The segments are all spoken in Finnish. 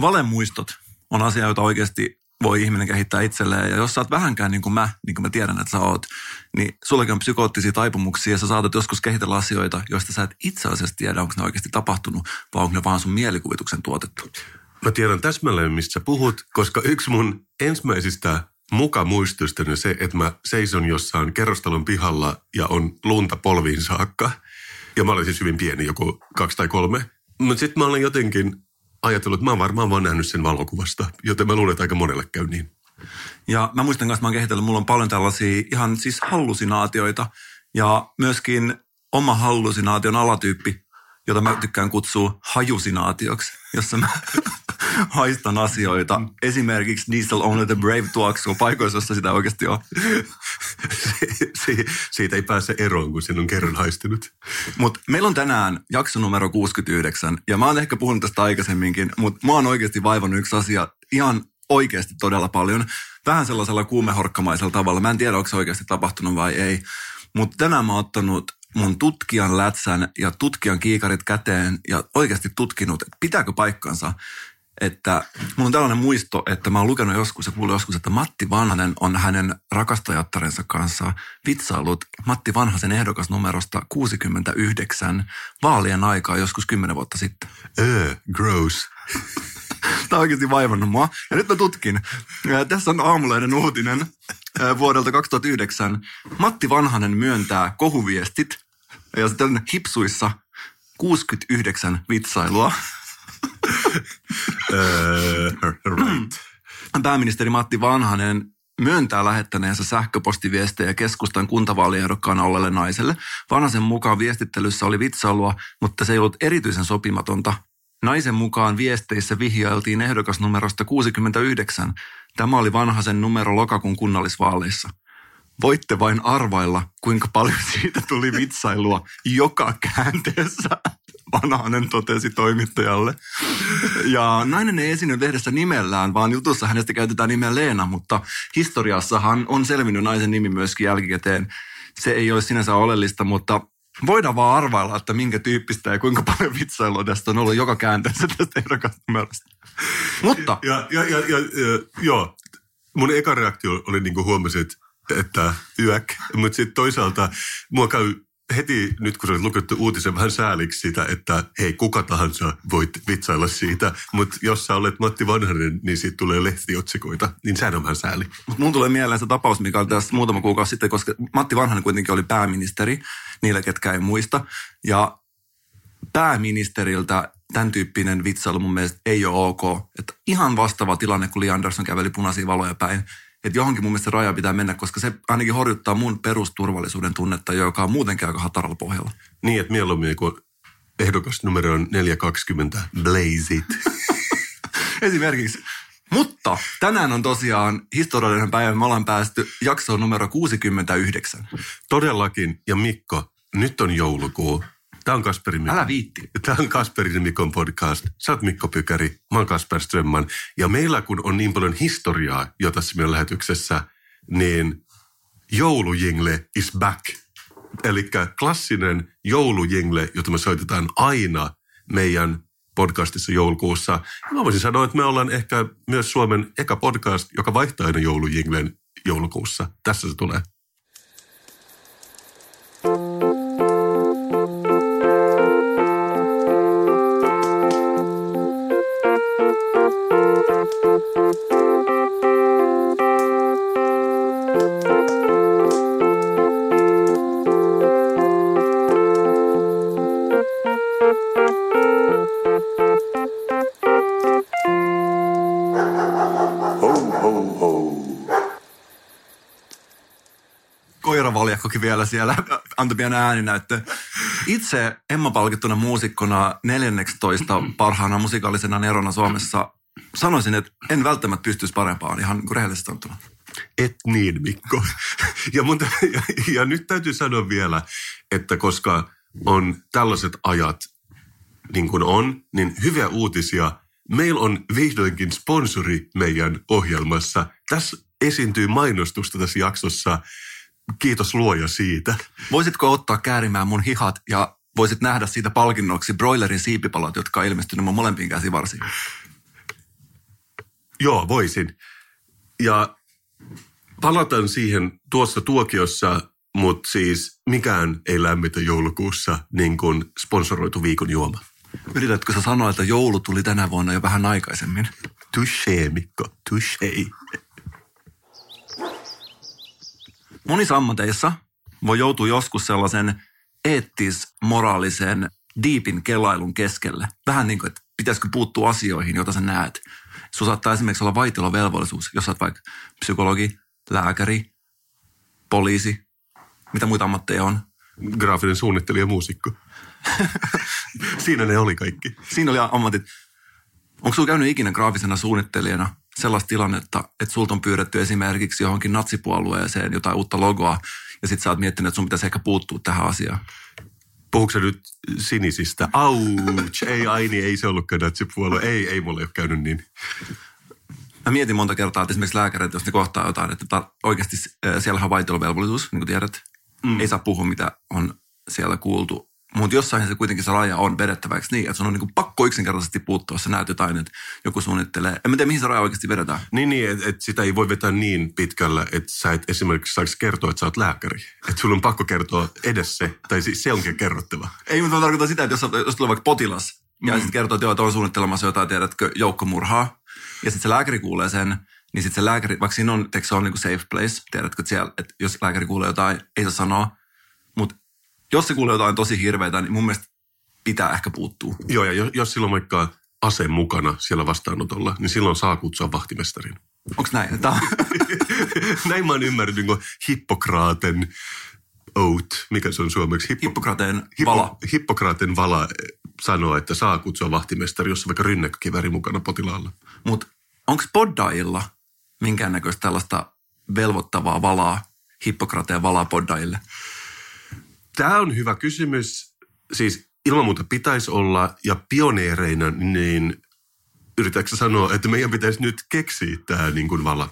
Valemuistot on asia, jota oikeasti voi ihminen kehittää itselleen. Ja jos sä oot vähänkään niin kuin mä, niin kuin mä tiedän, että sä oot, niin sullekin on psykoottisia taipumuksia ja sä saatat joskus kehitellä asioita, joista sä et itse asiassa tiedä, onko ne oikeasti tapahtunut, vai onko ne vaan sun mielikuvituksen tuotettu. Mä tiedän täsmälleen, mistä sä puhut, koska yksi mun ensimmäisistä mukamuistoista on se, että mä seison jossain kerrostalon pihalla ja on lunta polviin saakka. Ja mä olin siis hyvin pieni, joku kaksi tai kolme. Mutta sitten mä olen jotenkin ajatellut, että mä oon varmaan vaan nähnyt sen valokuvasta, joten mä luulen, että aika monelle käy niin. Ja mä muistan kanssa, että mä oon kehitellyt, mulla on paljon tällaisia ihan siis hallusinaatioita ja myöskin oma hallusinaation alatyyppi, jota mä tykkään kutsua hajusinaatioksi, jossa mä haistan asioita. Esimerkiksi Diesel Only the Brave tuoksuu paikoissa, jossa sitä oikeasti on. si- siitä ei pääse eroon, kun sen on kerran haistunut. Mutta meillä on tänään jakso numero 69, ja mä oon ehkä puhunut tästä aikaisemminkin, mutta mä oon oikeasti vaivannut yksi asia ihan oikeasti todella paljon. Vähän sellaisella kuumehorkkamaisella tavalla. Mä en tiedä, onko se oikeasti tapahtunut vai ei. Mutta tänään mä oon ottanut mun tutkijan lätsän ja tutkijan kiikarit käteen ja oikeasti tutkinut, että pitääkö paikkansa, että mulla on tällainen muisto, että mä oon lukenut joskus ja kuullut joskus, että Matti Vanhanen on hänen rakastajattarensa kanssa vitsailut Matti Vanhasen ehdokasnumerosta 69 vaalien aikaa joskus 10 vuotta sitten. Öö, gross. Tämä on oikeasti vaivannut mua. Ja nyt mä tutkin. Ja tässä on aamulehden uutinen vuodelta 2009. Matti Vanhanen myöntää kohuviestit. Ja sitten hipsuissa 69 vitsailua. Öö, right. Pääministeri Matti Vanhanen myöntää lähettäneensä sähköpostiviestejä keskustan kuntavaaliehdokkaana olleelle naiselle. Vanhasen mukaan viestittelyssä oli vitsailua, mutta se ei ollut erityisen sopimatonta. Naisen mukaan viesteissä vihjailtiin ehdokasnumerosta 69. Tämä oli Vanhasen numero lokakuun kunnallisvaaleissa. Voitte vain arvailla, kuinka paljon siitä tuli vitsailua joka käänteessä, Vanhanen totesi toimittajalle. Ja nainen ei esiinny lehdessä nimellään, vaan jutussa hänestä käytetään nimeä Leena, mutta historiassahan on selvinnyt naisen nimi myöskin jälkikäteen. Se ei ole sinänsä oleellista, mutta voidaan vaan arvailla, että minkä tyyppistä ja kuinka paljon vitsailua tästä on ollut joka käänteessä tästä ehdokasnumerosta. Mutta Ja, ja, ja, ja, ja joo, mun eka reaktio oli niinku huomasin, että, että yök. Mutta sitten toisaalta mua käy heti nyt, kun olet lukettu uutisen vähän sääliksi sitä, että hei, kuka tahansa voit vitsailla siitä. Mutta jos sä olet Matti Vanhanen, niin siitä tulee lehtiotsikoita. Niin sehän on vähän sääli. Mun tulee mieleen se tapaus, mikä oli tässä muutama kuukausi sitten, koska Matti Vanhanen kuitenkin oli pääministeri, niille ketkä ei muista. Ja pääministeriltä tämän tyyppinen vitsailu mun mielestä ei ole ok. Että ihan vastaava tilanne, kun Li Andersson käveli punaisia valoja päin. Että johonkin mun mielestä raja pitää mennä, koska se ainakin horjuttaa mun perusturvallisuuden tunnetta, joka on muutenkin aika hataralla pohjalla. Niin, että mieluummin kun ehdokas numero on 420, blaze it. Esimerkiksi. Mutta tänään on tosiaan historiallinen päivä. Me ollaan päästy jaksoon numero 69. Todellakin. Ja Mikko, nyt on joulukuu. Tämä on Kasperin Mikko. Älä viitti. Tämä on Kasperin Mikon podcast. Sä oot Mikko Pykäri, mä oon Kasper Strömman. Ja meillä kun on niin paljon historiaa jo tässä meidän lähetyksessä, niin joulujingle is back. Eli klassinen joulujingle, jota me soitetaan aina meidän podcastissa joulukuussa. Ja mä voisin sanoa, että me ollaan ehkä myös Suomen eka podcast, joka vaihtaa aina joulujinglen joulukuussa. Tässä se tulee. Koiravaljakkokin vielä siellä antoi pienen ääninäyttö. Itse Emma-palkittuna muusikkona 14 parhaana musikaalisena nerona Suomessa sanoisin, että en välttämättä pystyisi parempaan, ihan niin rehellisesti sanottuna. Et niin, Mikko. Ja, mun, ja, ja nyt täytyy sanoa vielä, että koska on tällaiset ajat niin kuin on, niin hyviä uutisia. Meillä on vihdoinkin sponsori meidän ohjelmassa. Tässä esiintyy mainostusta tässä jaksossa. Kiitos luoja siitä. Voisitko ottaa käärimään mun hihat ja voisit nähdä siitä palkinnoksi broilerin siipipalot, jotka on ilmestynyt mun molempiin käsivarsiin? Joo, voisin. Ja palataan siihen tuossa tuokiossa, mutta siis mikään ei lämmitä joulukuussa niin kuin sponsoroitu viikon juoma. Yritätkö sä sanoa, että joulu tuli tänä vuonna jo vähän aikaisemmin? Touché, Mikko, touché. Monissa ammateissa voi joutua joskus sellaisen eettis-moraalisen diipin kelailun keskelle. Vähän niin kuin, että pitäisikö puuttua asioihin, joita sä näet. Sun saattaa esimerkiksi olla vaitiolovelvollisuus, jos oot vaikka psykologi, lääkäri, poliisi, mitä muita ammatteja on. Graafinen suunnittelija ja muusikko. Siinä ne oli kaikki. Siinä oli ammatit. Onko sulla käynyt ikinä graafisena suunnittelijana sellaista tilannetta, että sulta on pyydetty esimerkiksi johonkin natsipuolueeseen jotain uutta logoa, ja sitten sä oot miettinyt, että sun pitäisi ehkä puuttua tähän asiaan? Puhuuko nyt sinisistä? Auch, ei Aini, ei se ollutkaan natsipuolue. Ei, ei mulle ole käynyt niin. Mä mietin monta kertaa, että esimerkiksi lääkärit, jos ne kohtaa jotain, että ta- oikeasti siellä on vaitiolovelvollisuus, niin kuin tiedät. Mm. Ei saa puhua, mitä on siellä kuultu. Mutta jossain se kuitenkin se raja on vedettäväksi niin, että sun on niinku pakko yksinkertaisesti puuttua, jos sä näet jotain, että joku suunnittelee. En mä tiedä, mihin se raja oikeasti vedetään. Niin, niin että et sitä ei voi vetää niin pitkällä, että sä et esimerkiksi saisi kertoa, että sä oot lääkäri. Että sulla on pakko kertoa edes se, tai siis se onkin kerrottava. Ei, mutta mä tarkoitan sitä, että jos, jos tulee vaikka potilas, mm. ja sitten kertoo, että joo, että on suunnittelemassa jotain, tiedätkö, joukkomurhaa, ja sitten se lääkäri kuulee sen, niin sitten se lääkäri, vaikka siinä on, se on niin kuin safe place, tiedätkö, että, siellä, että jos lääkäri kuulee jotain, ei saa sanoa, jos se kuulee jotain tosi hirveitä, niin mun mielestä pitää ehkä puuttua. Joo, ja jos, jos sillä on vaikka ase mukana siellä vastaanotolla, niin silloin saa kutsua vahtimestarin. Onko näin? Tämä... näin mä oon ymmärtänyt niin Hippokraaten oath, mikä se on suomeksi? Hippo, Hippokraaten vala. Hippo, Hippokraaten vala sanoo, että saa kutsua vahtimestari, jos on vaikka rynnäkkökiväri mukana potilaalla. Mutta onko poddailla minkäännäköistä tällaista velvoittavaa valaa, Hippokrateen valaa poddaille? Tämä on hyvä kysymys. Siis ilman muuta pitäisi olla, ja pioneereina, niin yritätkö sanoa, että meidän pitäisi nyt keksiä tämä niin kuin vala?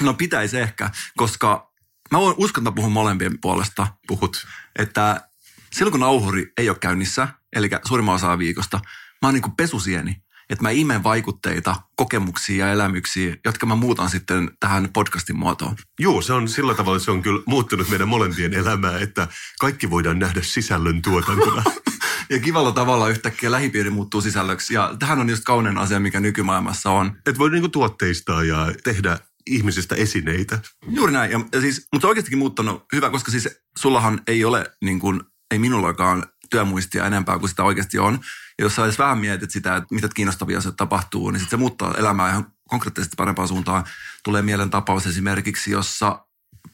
No pitäisi ehkä, koska mä voin uskon, puhun molempien puolesta. Puhut. Että silloin kun nauhuri ei ole käynnissä, eli suurimman osaa viikosta, mä oon niin kuin pesusieni että mä imen vaikutteita, kokemuksia ja elämyksiä, jotka mä muutan sitten tähän podcastin muotoon. Joo, se on sillä tavalla, se on kyllä muuttunut meidän molempien elämää, että kaikki voidaan nähdä sisällön tuotantona. ja kivalla tavalla yhtäkkiä lähipiiri muuttuu sisällöksi. Ja tähän on just kaunein asia, mikä nykymaailmassa on. Että voi niinku tuotteistaa ja tehdä ihmisistä esineitä. Juuri näin. Ja, siis, mutta se on oikeastikin muuttanut hyvä, koska siis sullahan ei ole niin kuin, ei minullakaan työmuistia enempää kuin sitä oikeasti on. Ja jos sä edes vähän mietit sitä, että mitä kiinnostavia asioita tapahtuu, niin sitten se muuttaa elämää ihan konkreettisesti parempaan suuntaan. Tulee mielen tapaus esimerkiksi, jossa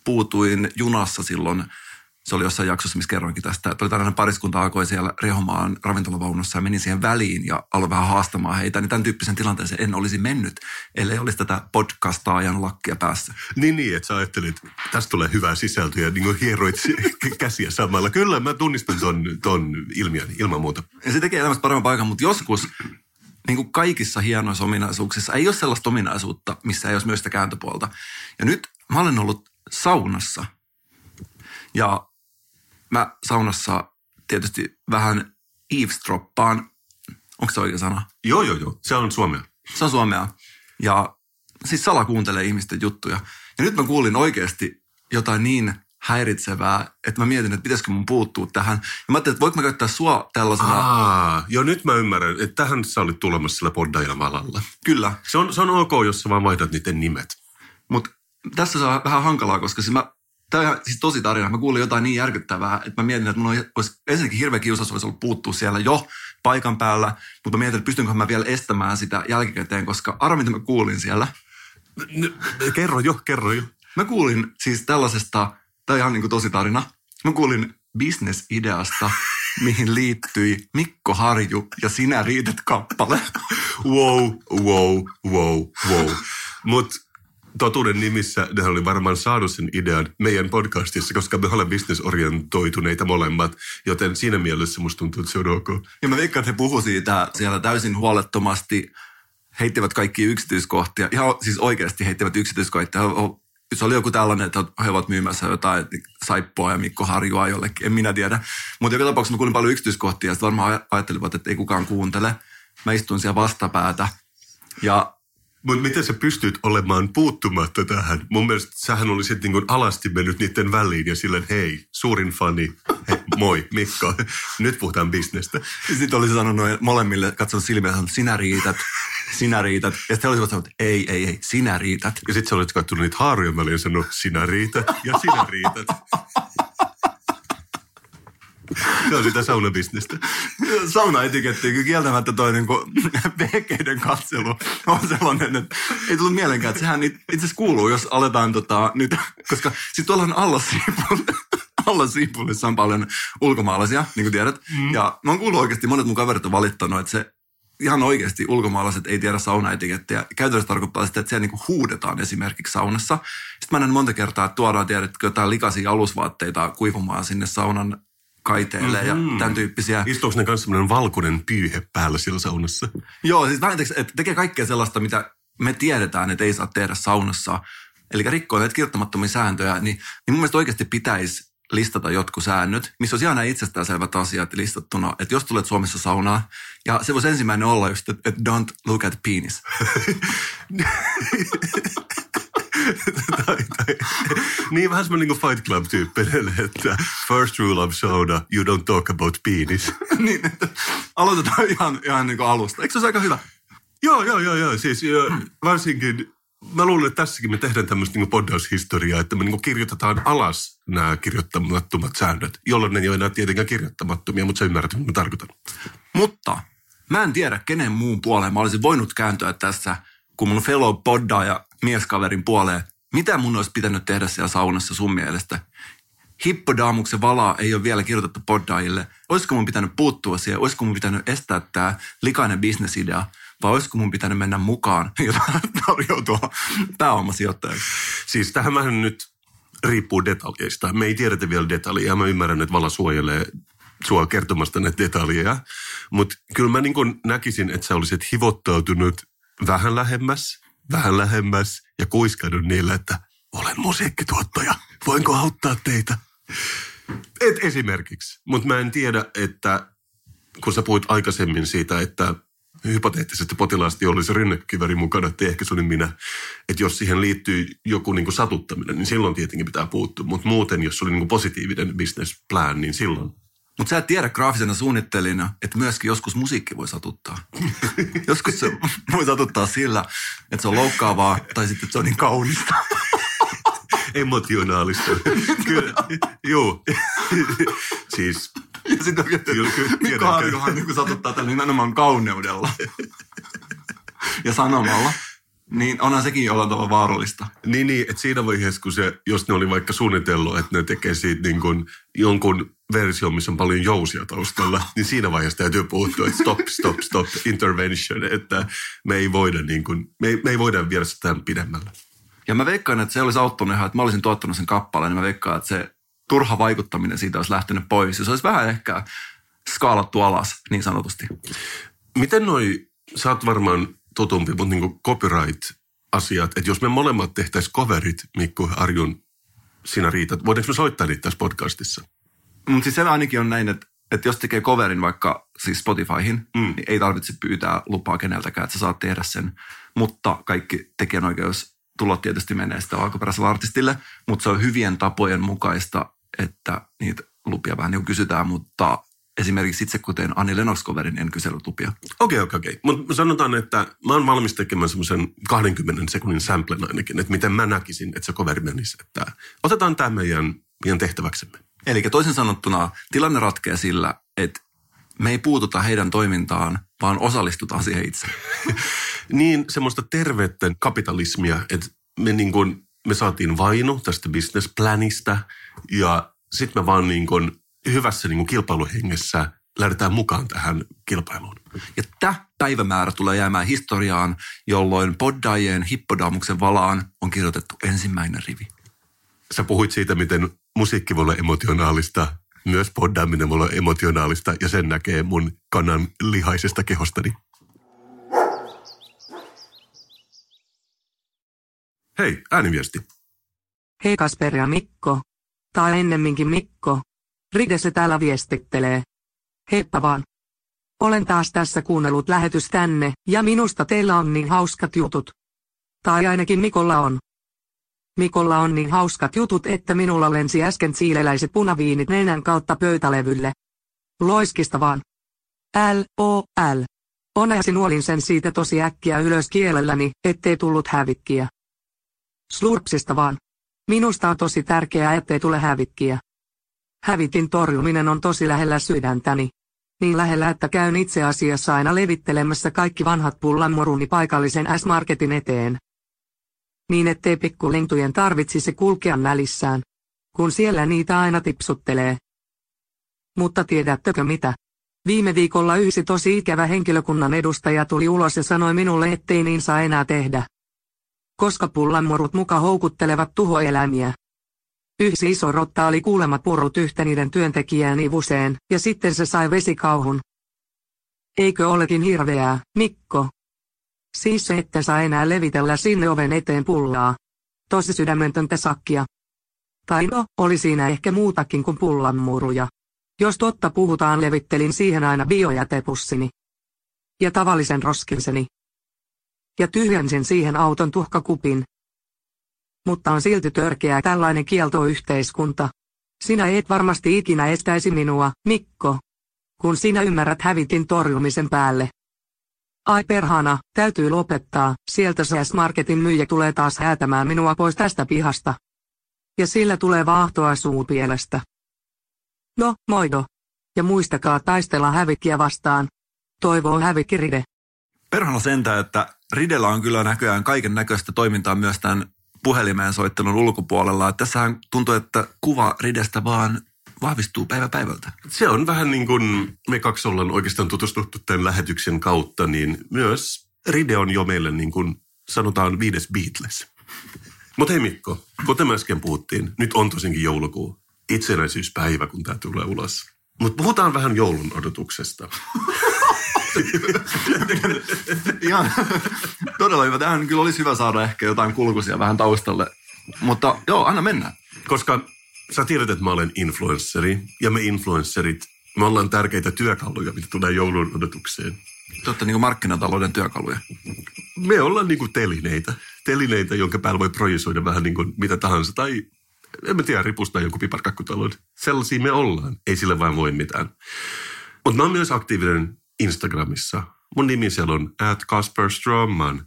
puutuin junassa silloin se oli jossain jaksossa, missä kerroinkin tästä, oli tällainen pariskunta alkoi siellä rehomaan ravintolavaunussa ja meni siihen väliin ja aloi vähän haastamaan heitä, niin tämän tyyppisen tilanteeseen en olisi mennyt, ellei olisi tätä podcastaajan lakkia päässä. Niin, niin, että sä ajattelit, että tästä tulee hyvää sisältöä ja niin hieroit käsiä samalla. Kyllä, mä tunnistan ton, ton ilmiön ilman muuta. Ja se tekee elämästä paremman paikan, mutta joskus niin kuin kaikissa hienoissa ominaisuuksissa ei ole sellaista ominaisuutta, missä ei olisi myös sitä kääntöpuolta. Ja nyt mä olen ollut saunassa ja mä saunassa tietysti vähän eavesdroppaan. Onko se oikea sana? Joo, joo, joo. Se on suomea. Se on suomea. Ja siis sala kuuntelee ihmisten juttuja. Ja nyt mä kuulin oikeasti jotain niin häiritsevää, että mä mietin, että pitäisikö mun puuttua tähän. Ja mä ajattelin, että voiko mä käyttää sua tällaisena... Aa, joo, nyt mä ymmärrän, että tähän sä olit tulemassa sillä poddajan valalla. Kyllä. Se on, se on ok, jos sä vaan vaihdat niiden nimet. Mutta tässä se on vähän hankalaa, koska siis mä Tämä on siis tosi tarina. Mä kuulin jotain niin järkyttävää, että mä mietin, että mun olisi ensinnäkin hirveä kiusaus olisi ollut puuttua siellä jo paikan päällä, mutta mä mietin, että pystynkö mä vielä estämään sitä jälkikäteen, koska arvo, mitä mä kuulin siellä. Kerro jo, kerro jo. Mä kuulin siis tällaisesta, tämä on ihan niin kuin tosi tarina. Mä kuulin bisnesideasta, mihin liittyi Mikko Harju ja Sinä riitet kappale. wow, wow, wow, wow. Mutta totuuden nimissä ne oli varmaan saanut sen idean meidän podcastissa, koska me olemme bisnesorientoituneita molemmat, joten siinä mielessä musta tuntuu, että se on ok. Ja mä veikkaan, että he siitä siellä täysin huolettomasti, heittivät kaikki yksityiskohtia, ihan siis oikeasti heittivät yksityiskohtia. Se oli joku tällainen, että he ovat myymässä jotain saippua ja Mikko Harjua jollekin, en minä tiedä. Mutta joka tapauksessa mä kuulin paljon yksityiskohtia ja sitten varmaan ajattelivat, että ei kukaan kuuntele. Mä istun siellä vastapäätä ja mutta miten sä pystyt olemaan puuttumatta tähän? Mun mielestä sähän olisit niin kuin alasti mennyt niiden väliin ja silleen, hei, suurin fani, hei, moi, Mikko, nyt puhutaan bisnestä. Sitten olisi sanonut molemmille, katsonut silmiä sanonut, sinä riität, sinä riität. Ja sitten olisivat sanonut, ei, ei, ei, sinä riität. Ja sitten sä olisit katsonut niitä haarojen väliin ja sanonut, sinä riität ja sinä riität. Se on sitä saunabisnestä. Saunaetiketti, kyllä kieltämättä toi niin vehkeiden katselu on sellainen, että ei tullut mielenkään, että sehän itse asiassa kuuluu, jos aletaan tota, nyt, koska sitten tuolla on alla alla Siipulissa on paljon ulkomaalaisia, niin kuin tiedät. Mm. Ja mä oon kuullut oikeasti, monet mun kaverit on valittanut, että se ihan oikeasti ulkomaalaiset ei tiedä saunaetikettiä. Käytännössä tarkoittaa sitä, että siellä niinku huudetaan esimerkiksi saunassa. Sitten mä näen monta kertaa, että tuodaan, tiedätkö, jotain likaisia alusvaatteita kuivumaan sinne saunan kaiteille mm-hmm. ja tämän tyyppisiä. Istuuko ne kanssa semmoinen valkoinen pyyhe päällä siellä saunassa? Joo, siis vähän että tekee kaikkea sellaista, mitä me tiedetään, että ei saa tehdä saunassa. Eli rikkoo näitä kirjoittamattomia sääntöjä, niin, niin mun mielestä oikeasti pitäisi listata jotkut säännöt, missä olisi ihan nämä itsestäänselvät asiat listattuna, että jos tulet Suomessa saunaan, ja se voisi ensimmäinen olla just, että don't look at penis. tai, tai, niin vähän semmoinen niin Fight Club-tyyppinen, että first rule of soda, you don't talk about penis. niin, että aloitetaan ihan, ihan niin kuin alusta. Eikö se ole aika hyvä? Joo, joo, joo, joo. Siis jo, varsinkin, mä luulen, että tässäkin me tehdään tämmöistä niin poddaushistoriaa, että me niin kirjoitetaan alas nämä kirjoittamattomat säännöt, jolloin ne ei ole enää tietenkään kirjoittamattomia, mutta sä ymmärrät, mitä mä tarkoitan. Mutta mä en tiedä, kenen muun puoleen mä olisin voinut kääntyä tässä, kun mun fellow poddaaja mieskaverin puoleen, mitä mun olisi pitänyt tehdä siellä saunassa sun mielestä? Hippodaamuksen valaa ei ole vielä kirjoitettu poddaajille. Olisiko mun pitänyt puuttua siihen? Olisiko mun pitänyt estää tämä likainen bisnesidea? Vai olisiko mun pitänyt mennä mukaan ja tarjoutua pääomasijoittajaksi? Siis tähän nyt riippuu detaljeista. Me ei tiedetä vielä detaljeja. Mä ymmärrän, että vala suojelee sua kertomasta näitä detaljeja. Mutta kyllä mä niin näkisin, että sä olisit hivottautunut vähän lähemmäs vähän lähemmäs ja kuiskannut niille, että olen musiikkituottaja, voinko auttaa teitä? Et esimerkiksi. Mutta mä en tiedä, että kun sä puhuit aikaisemmin siitä, että hypoteettisesti potilaasti olisi rynnäkkökiväri mukana, että ehkä se minä. Että jos siihen liittyy joku niin kuin satuttaminen, niin silloin tietenkin pitää puuttua. Mutta muuten, jos oli niin kuin positiivinen business plan, niin silloin mutta sä et tiedä graafisena suunnittelijana, että myöskin joskus musiikki voi satuttaa. joskus se voi satuttaa sillä, että se on loukkaavaa tai sitten se on niin kaunista. Emotionaalista. Kyllä, joo. siis... Ja sitten on, Mikko Harjuhan niin satuttaa tällä nimenomaan kauneudella. ja sanomalla. Niin onhan sekin jollain tavalla vaarallista. Niin, niin että siinä vaiheessa, kun se, jos ne oli vaikka suunnitellut, että ne tekee siitä niin kuin jonkun versio, missä on paljon jousia taustalla, niin siinä vaiheessa täytyy puuttua, että stop, stop, stop, intervention, että me ei voida, niin kuin, me ei, me ei voida viedä sitä tämän pidemmällä. Ja mä veikkaan, että se olisi auttanut ihan, että mä olisin tuottanut sen kappaleen, niin mä veikkaan, että se turha vaikuttaminen siitä olisi lähtenyt pois. Ja se olisi vähän ehkä skaalattu alas, niin sanotusti. Miten noi, sä oot varmaan tutumpi, mutta niin copyright-asiat, että jos me molemmat tehtäisiin coverit, Mikko Arjun, sinä riität, voidaanko me soittaa niitä tässä podcastissa? Mutta siis se ainakin on näin, että, että jos tekee coverin vaikka siis Spotifyhin, mm. niin ei tarvitse pyytää lupaa keneltäkään, että sä saat tehdä sen. Mutta kaikki tekijänoikeus tulot tietysti menee sitä alkuperäiselle artistille, mutta se on hyvien tapojen mukaista, että niitä lupia vähän niin kysytään, mutta esimerkiksi itse kuten Anni Lennox-coverin en kysellyt lupia. Okei, okei, okei. Mutta sanotaan, että mä oon valmis tekemään semmoisen 20 sekunnin samplen ainakin, että miten mä näkisin, että se coveri menisi. Että otetaan tämä meidän, meidän tehtäväksemme. Eli toisin sanottuna tilanne ratkeaa sillä, että me ei puututa heidän toimintaan, vaan osallistutaan siihen itse. niin, semmoista terveettä kapitalismia, että me, niin kuin, me saatiin vainu tästä businessplanista ja sitten me vaan niin kuin hyvässä niin kuin kilpailuhengessä lähdetään mukaan tähän kilpailuun. Ja tämä päivämäärä tulee jäämään historiaan, jolloin poddaajien hippodamuksen valaan on kirjoitettu ensimmäinen rivi. Sä puhuit siitä, miten musiikki voi olla emotionaalista, myös poddaaminen voi olla emotionaalista ja sen näkee mun kannan lihaisesta kehostani. Hei, ääniviesti. Hei Kasper ja Mikko. Tai ennemminkin Mikko. Ride se täällä viestittelee. Heippa vaan. Olen taas tässä kuunnellut lähetys tänne, ja minusta teillä on niin hauskat jutut. Tai ainakin Mikolla on. Mikolla on niin hauskat jutut, että minulla lensi äsken siileläiset punaviinit nenän kautta pöytälevylle. Loiskista vaan. L, O, L. Onneksi nuolin sen siitä tosi äkkiä ylös kielelläni, ettei tullut hävikkiä. Slurpsista vaan. Minusta on tosi tärkeää, ettei tule hävikkiä. Hävitin torjuminen on tosi lähellä sydäntäni. Niin lähellä, että käyn itse asiassa aina levittelemässä kaikki vanhat pullanmoruni paikallisen S-Marketin eteen. Niin ettei pikkulintujen tarvitsisi kulkea nälissään. Kun siellä niitä aina tipsuttelee. Mutta tiedättekö mitä? Viime viikolla yksi tosi ikävä henkilökunnan edustaja tuli ulos ja sanoi minulle, ettei niin saa enää tehdä koska pullanmorut muka houkuttelevat tuhoeläimiä. Yksi iso rotta oli kuulemma purrut yhtä niiden työntekijään ivuseen, ja sitten se sai vesikauhun. Eikö olekin hirveää, Mikko? Siis se, että saa enää levitellä sinne oven eteen pullaa. Tosi sydämentöntä sakkia. Tai no, oli siinä ehkä muutakin kuin pullanmuruja. Jos totta puhutaan levittelin siihen aina biojätepussini. Ja tavallisen roskinseni ja tyhjensin siihen auton tuhkakupin. Mutta on silti törkeä tällainen kieltoyhteiskunta. Sinä et varmasti ikinä estäisi minua, Mikko. Kun sinä ymmärrät hävitin torjumisen päälle. Ai perhana, täytyy lopettaa, sieltä se marketin myyjä tulee taas häätämään minua pois tästä pihasta. Ja sillä tulee vaahtoa suupielestä. No, moido. Ja muistakaa taistella hävikkiä vastaan. Toivoo hävikiride. Perhana sentä, että Ridellä on kyllä näköjään kaiken näköistä toimintaa myös tämän puhelimeen soittelun ulkopuolella. Että tässähän tuntuu, että kuva Ridestä vaan vahvistuu päivä päivältä. Se on vähän niin kuin me kaksi ollaan oikeastaan tutustuttu tämän lähetyksen kautta, niin myös Ride on jo meille niin kuin sanotaan viides Beatles. Mutta hei Mikko, kuten me äsken puhuttiin, nyt on tosinkin joulukuu. Itsenäisyyspäivä, kun tämä tulee ulos. Mutta puhutaan vähän joulun odotuksesta. Ihan todella hyvä. Tähän kyllä olisi hyvä saada ehkä jotain kulkuisia vähän taustalle. Mutta joo, anna mennä. Koska sä tiedät, että mä olen influensseri ja me influencerit, me ollaan tärkeitä työkaluja, mitä tulee joulun odotukseen. Te olette niin markkinatalouden työkaluja. Me ollaan niin kuin telineitä. Telineitä, jonka päällä voi projisoida vähän niin kuin mitä tahansa. Tai en mä tiedä, ripustaa jonkun piparkakkutalon. Sellaisia me ollaan. Ei sille vain voi mitään. Mutta mä oon myös aktiivinen Instagramissa. Mun nimi siellä on at Kasper Strömman.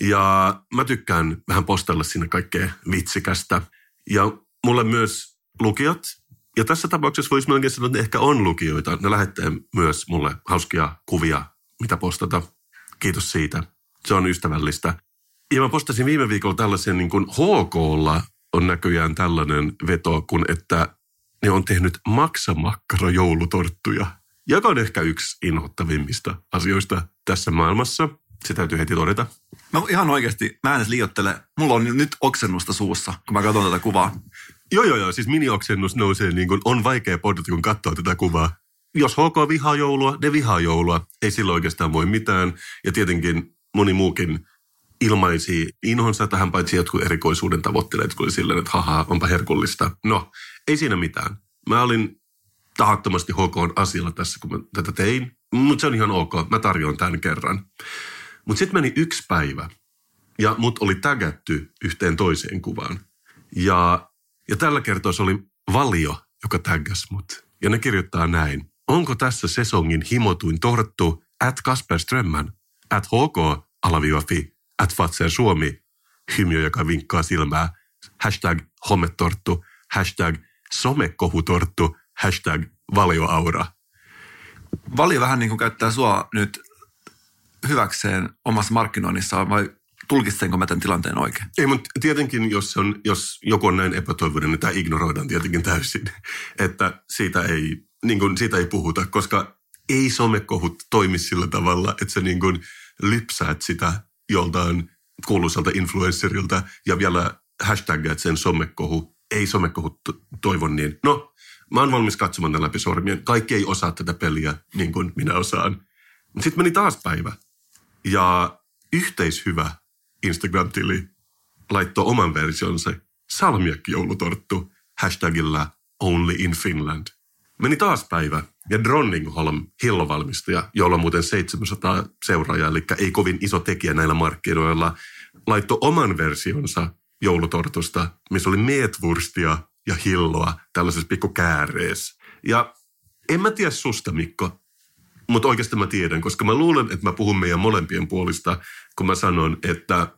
Ja mä tykkään vähän postella sinne kaikkea vitsikästä. Ja mulle myös lukijat, ja tässä tapauksessa voisi melkein sanoa, että ehkä on lukijoita. Ne lähettää myös mulle hauskia kuvia, mitä postata. Kiitos siitä. Se on ystävällistä. Ja mä postasin viime viikolla tällaisen niin kuin HKlla on näköjään tällainen veto, kun että ne on tehnyt maksamakkara joulutorttuja joka on ehkä yksi inhottavimmista asioista tässä maailmassa. Se täytyy heti todeta. Mä ihan oikeasti, mä en edes liiottele. Mulla on nyt oksennusta suussa, kun mä katson tätä kuvaa. Joo, joo, joo. Siis mini-oksennus nousee niin kuin on vaikea podata, kun katsoo tätä kuvaa. Jos HK vihaa joulua, ne vihaa joulua. Ei silloin oikeastaan voi mitään. Ja tietenkin moni muukin ilmaisi inhonsa tähän, paitsi jotkut erikoisuuden tavoittelet, kun oli silleen, että haha, onpa herkullista. No, ei siinä mitään. Mä olin tahattomasti HK asialla tässä, kun mä tätä tein. Mutta se on ihan ok, mä tarjoan tämän kerran. Mutta sitten meni yksi päivä ja mut oli tägätty yhteen toiseen kuvaan. Ja, ja tällä kertaa se oli Valio, joka tägäs mut. Ja ne kirjoittaa näin. Onko tässä sesongin himotuin torttu at Kasper Strömmän, at HK alaviiva.fi, at Fatser Suomi, hymyö, joka vinkkaa silmää, hashtag hometorttu, hashtag somekohutorttu, hashtag valioaura. Valio vähän niin kuin käyttää sua nyt hyväkseen omassa markkinoinnissaan vai tulkitsenko mä tämän tilanteen oikein? Ei, mutta tietenkin, jos, on, jos joku on näin epätoivoinen, niin tämä ignoroidaan tietenkin täysin. Että siitä ei, niin kuin, siitä ei puhuta, koska ei somekohut toimi sillä tavalla, että sä niin kuin lypsäät sitä joltain kuuluisalta influencerilta ja vielä hashtaggaat sen somekohu. Ei somekohu toivon niin. No, mä oon valmis katsomaan tämän läpi sormien. Kaikki ei osaa tätä peliä niin kuin minä osaan. Sitten meni taas päivä. Ja yhteishyvä Instagram-tili laittoi oman versionsa salmiakki-joulutorttu hashtagillä Only in Finland. Meni taas päivä ja Dronningholm, hillovalmistaja, jolla on muuten 700 seuraajaa, eli ei kovin iso tekijä näillä markkinoilla, laittoi oman versionsa joulutortusta, missä oli meetwurstia ja hilloa tällaisessa pikku kääreessä. Ja en mä tiedä susta, Mikko, mutta oikeastaan mä tiedän, koska mä luulen, että mä puhun meidän molempien puolista, kun mä sanon, että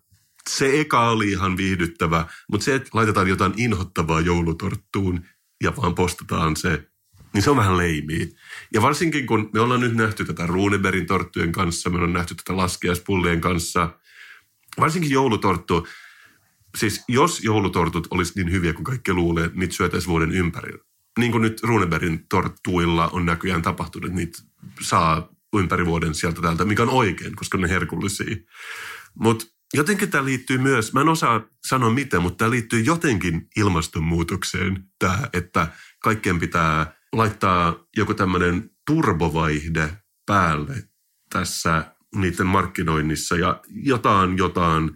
se eka oli ihan viihdyttävä, mutta se, että laitetaan jotain inhottavaa joulutorttuun ja vaan postataan se, niin se on vähän leimiä. Ja varsinkin kun me ollaan nyt nähty tätä Runebergin torttujen kanssa, me ollaan nähty tätä laskiaispullien kanssa, varsinkin joulutorttu, siis jos joulutortut olisi niin hyviä kuin kaikki luulee, niitä syötäisiin vuoden ympäri. Niin kuin nyt Runebergin torttuilla on näköjään tapahtunut, niitä saa ympäri vuoden sieltä täältä, mikä on oikein, koska ne herkullisia. Mutta jotenkin tämä liittyy myös, mä en osaa sanoa mitä, mutta tämä liittyy jotenkin ilmastonmuutokseen, tämä, että kaikkien pitää laittaa joku tämmöinen turbovaihde päälle tässä niiden markkinoinnissa ja jotain, jotain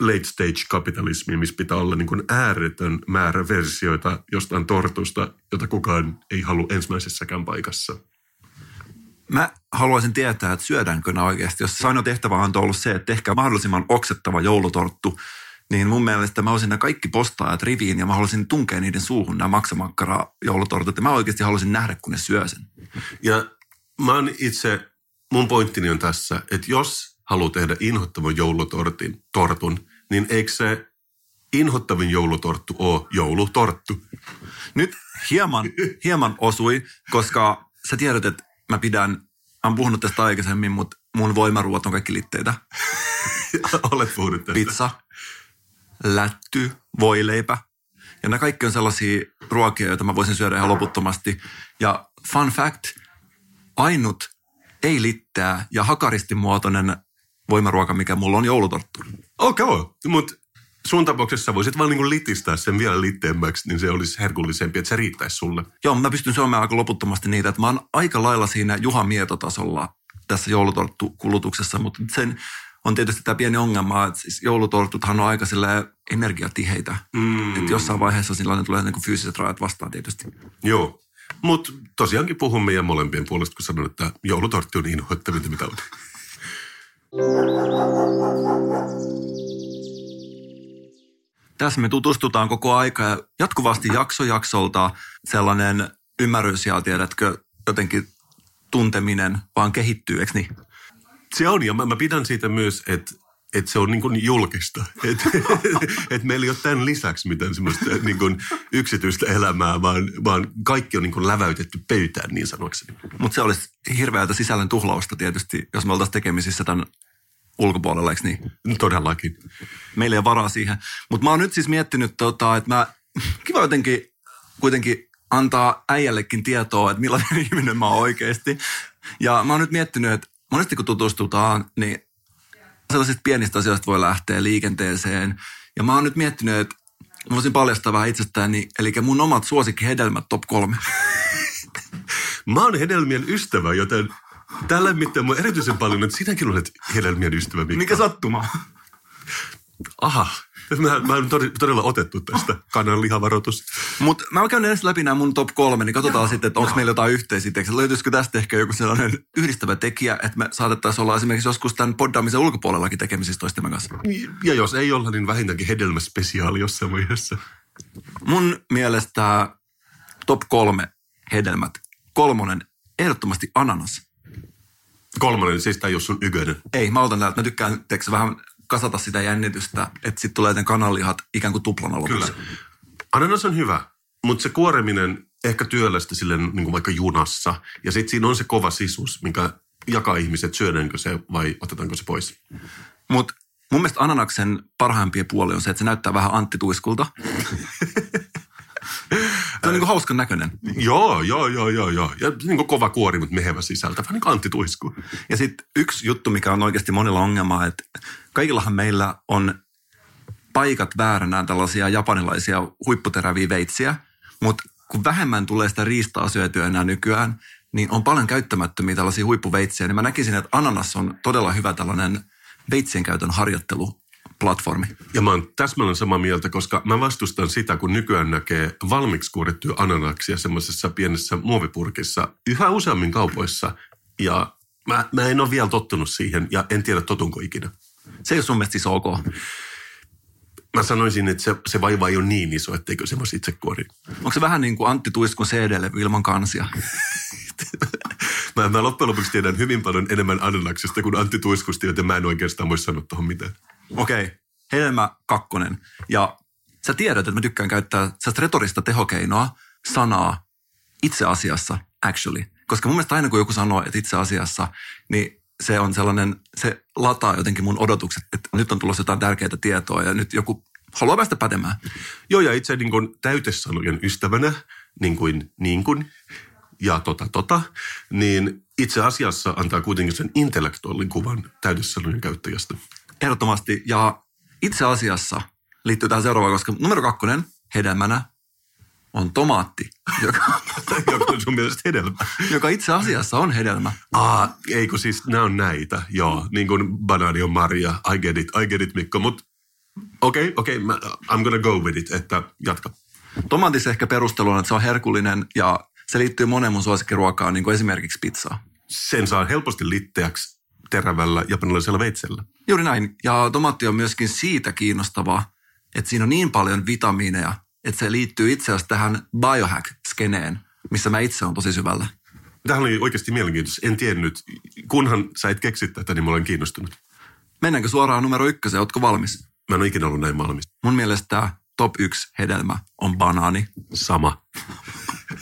late stage kapitalismia, missä pitää olla niin kuin ääretön määrä versioita jostain tortusta, jota kukaan ei halua ensimmäisessäkään paikassa. Mä haluaisin tietää, että syödäänkö nämä oikeasti. Jos ainoa tehtävä on ollut se, että tehkää mahdollisimman oksettava joulutorttu, niin mun mielestä mä olisin nämä kaikki postaajat riviin ja mä haluaisin tunkea niiden suuhun nämä maksamakkara joulutortut. Ja mä oikeasti haluaisin nähdä, kun ne syö sen. Ja mä oon itse, mun pointtini on tässä, että jos haluaa tehdä inhottavan joulutortin, tortun, niin eikö se inhottavin joulutorttu ole joulutorttu? Nyt hieman, hieman osui, koska sä tiedät, että mä pidän, mä oon puhunut tästä aikaisemmin, mutta mun voimaruot on kaikki litteitä. Olet puhunut tästä. Pizza, lätty, voileipä. Ja nämä kaikki on sellaisia ruokia, joita mä voisin syödä ihan loputtomasti. Ja fun fact, ainut ei littää ja hakaristimuotoinen voimaruoka, mikä mulla on joulutorttu. Okei, okay, mutta sun tapauksessa voisit vaan niin litistää sen vielä litteemmäksi, niin se olisi herkullisempi, että se riittäisi sulle. Joo, mä pystyn syömään aika loputtomasti niitä, että mä oon aika lailla siinä Juha Mietotasolla tässä joulutorttukulutuksessa, mutta sen on tietysti tämä pieni ongelma, että siis joulutortuthan on aika energiatiheitä. Mm. Että jossain vaiheessa sillä tulee niin fyysiset rajat vastaan tietysti. Joo, mutta tosiaankin puhun meidän molempien puolesta, kun sanon, että joulutortti on niin inhoittavinta, mitä on. Tässä me tutustutaan koko aika ja jatkuvasti jaksojaksolta sellainen ymmärrys ja tiedätkö, jotenkin tunteminen vaan kehittyy, eikö niin? Se on, ja mä, mä pidän siitä myös, että että se on niin kuin julkista. Että et meillä ei ole tämän lisäksi mitään semmoista niin kuin yksityistä elämää, vaan, vaan kaikki on niin kuin läväytetty pöytään niin sanoakseni. Mutta se olisi hirveätä sisällön tuhlausta tietysti, jos me oltaisiin tekemisissä tämän ulkopuolella, eikö niin? Todellakin. Meillä ei ole varaa siihen. Mutta mä oon nyt siis miettinyt, tota, että mä, kiva jotenkin kuitenkin antaa äijällekin tietoa, että millainen ihminen mä oon oikeasti. Ja mä oon nyt miettinyt, että monesti kun tutustutaan, niin sellaisista pienistä asioista voi lähteä liikenteeseen. Ja mä oon nyt miettinyt, että mä voisin paljastaa vähän itsestäni, eli mun omat suosikkihedelmät top kolme. mä oon hedelmien ystävä, joten tällä mittaan mun erityisen paljon, että sinäkin olet hedelmien ystävä. Mikko. Mikä sattuma? Aha, Mä, mä en todella otettu tästä kanan lihavaroitus. Mutta mä käyn edes läpi nämä mun top kolme, niin katsotaan sitten, että onko meillä jotain yhteisiä tekstejä. Löytyisikö tästä ehkä joku sellainen yhdistävä tekijä, että me saatettaisiin olla esimerkiksi joskus tämän poddaamisen ulkopuolellakin tekemisissä toistemme kanssa. Ja jos ei olla, niin vähintäänkin hedelmäspesiaali jossain vaiheessa. Mun mielestä top kolme hedelmät. Kolmonen, ehdottomasti ananas. Kolmonen, siis tämä ei ole sun ykönen. Ei, mä otan näitä. Mä tykkään teksä, vähän kasata sitä jännitystä, että sitten tulee ne kananlihat ikään kuin tuplana lopuksi. Kyllä. Ananas on hyvä, mutta se kuoreminen ehkä työlästä sille niin kuin vaikka junassa. Ja sitten siinä on se kova sisus, mikä jakaa ihmiset, syödäänkö se vai otetaanko se pois. Mutta mun mielestä ananaksen parhaimpia puoli on se, että se näyttää vähän Antti Tuiskulta. Niin kuin hauskan näköinen. Joo, joo, joo, joo, joo. Ja niin kuin kova kuori, mutta mehevä sisältä. Vähän niin kuin Antti Tuisku. Ja sitten yksi juttu, mikä on oikeasti monilla ongelma, että kaikillahan meillä on paikat vääränään tällaisia japanilaisia huipputeräviä veitsiä, mutta kun vähemmän tulee sitä riistaa syötyä enää nykyään, niin on paljon käyttämättömiä tällaisia huippuveitsiä, niin mä näkisin, että ananas on todella hyvä tällainen veitsien käytön harjoitteluplatformi. Ja mä oon täsmälleen samaa mieltä, koska mä vastustan sitä, kun nykyään näkee valmiiksi kuorittuja ananaksia semmoisessa pienessä muovipurkissa yhä useammin kaupoissa. Ja mä, mä en ole vielä tottunut siihen ja en tiedä totunko ikinä. Se ei ole sun mielestä siis ok. Mä sanoisin, että se, se vaiva ei ole niin iso, etteikö se voisi itse kuori. Onko se vähän niin kuin Antti Tuiskun CD-levy ilman kansia? Mä, mä loppujen lopuksi tiedän hyvin paljon enemmän ananaksista kuin Antti Tuiskusta, joten mä en oikeastaan voi sanoa tuohon mitään. Okei, okay. hedelmä kakkonen. Ja sä tiedät, että mä tykkään käyttää sellaista retorista tehokeinoa, sanaa itse asiassa, actually. Koska mun mielestä aina kun joku sanoo, että itse asiassa, niin se on sellainen, se lataa jotenkin mun odotukset, että nyt on tulossa jotain tärkeää tietoa ja nyt joku haluaa päästä pätemään. Joo, ja itse niin täytesanojen ystävänä, niin kuin niin kuin, ja tota tota, niin itse asiassa antaa kuitenkin sen intellektuaalin kuvan täytesanojen käyttäjästä. Ehdottomasti. Ja itse asiassa liittyy tähän seuraavaan, koska numero kakkonen hedelmänä on tomaatti, joka, Joka on sun mielestä hedelmä. joka itse asiassa on hedelmä. Aa, eikö siis, nämä on näitä, joo. Niin kuin banaani on marja, I get it, I get it Mikko, mutta okei, okay, okei, okay, I'm gonna go with it, että jatka. Tomaatissa ehkä perustelu on, että se on herkullinen ja se liittyy moneen mun suosikkiruokaan, niin kuin esimerkiksi pizzaa. Sen saa helposti litteäksi terävällä japanilaisella veitsellä. Juuri näin. Ja tomaatti on myöskin siitä kiinnostava, että siinä on niin paljon vitamiineja, että se liittyy itse asiassa tähän biohack-skeneen, missä mä itse on tosi syvällä. Tähän oli oikeasti mielenkiintoista. En tiennyt, kunhan sä et keksi tätä, niin mä olen kiinnostunut. Mennäänkö suoraan numero ykköseen? Ootko valmis? Mä en ole ikinä ollut näin valmis. Mun mielestä tämä top yksi hedelmä on banaani. Sama.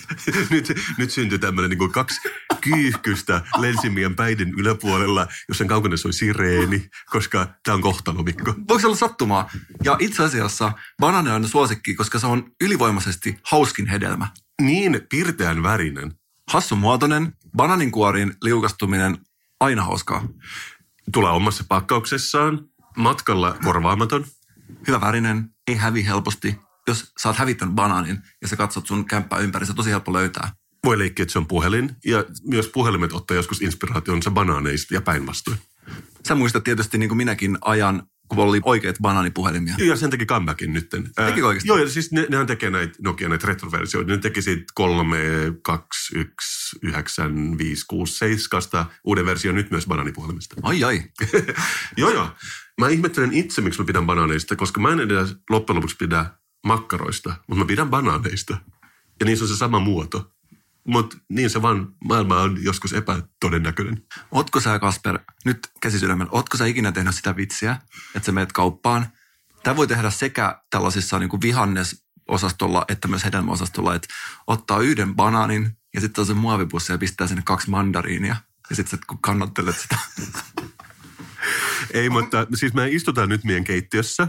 nyt, nyt syntyi tämmöinen niin kaksi kyyhkystä lensimien päiden yläpuolella, jossa kaukana soi sireeni, koska tämä on kohtalo, Mikko. Voiko se olla sattumaa? Ja itse asiassa banaani on suosikki, koska se on ylivoimaisesti hauskin hedelmä. Niin pirteän värinen. Hassun muotoinen, bananinkuoriin liukastuminen, aina hauskaa. Tulee omassa pakkauksessaan, matkalla korvaamaton. Hyvä värinen, ei hävi helposti. Jos sä oot hävittänyt banaanin ja sä katsot sun kämppää ympäri, se on tosi helppo löytää. Voi leikkiä, että se on puhelin, ja myös puhelimet ottaa joskus inspiraationsa banaaneista ja päinvastoin. Sä muistat tietysti niin kuin minäkin ajan, kun oli oikeat banaanipuhelimia. Joo, ja sen teki comebackin nytten. Tekikö oikeasti? Joo, ja siis ne, nehän tekee näitä Nokia näitä retroversioita. Ne teki siitä 3, 2, 1, 9, 5, 6, 7 uuden version nyt myös banaanipuhelimista. Ai ai. joo, joo. Mä ihmettelen itse, miksi mä pidän banaaneista, koska mä en edes loppujen lopuksi pidä makkaroista, mutta mä pidän banaaneista. Ja niissä on se sama muoto. Mutta niin se vaan, maailma on joskus epätodennäköinen. Ootko sä, Kasper, nyt käsisydämellä, ootko sä ikinä tehnyt sitä vitsiä, että sä menet kauppaan? Tämä voi tehdä sekä tällaisissa niin vihannesosastolla että myös hedelmäosastolla, että ottaa yhden banaanin ja sitten on se muovipussi ja pistää sinne kaksi mandariinia. Ja sitten kun kannattelet sitä. Ei, mutta siis me istutaan nyt meidän keittiössä.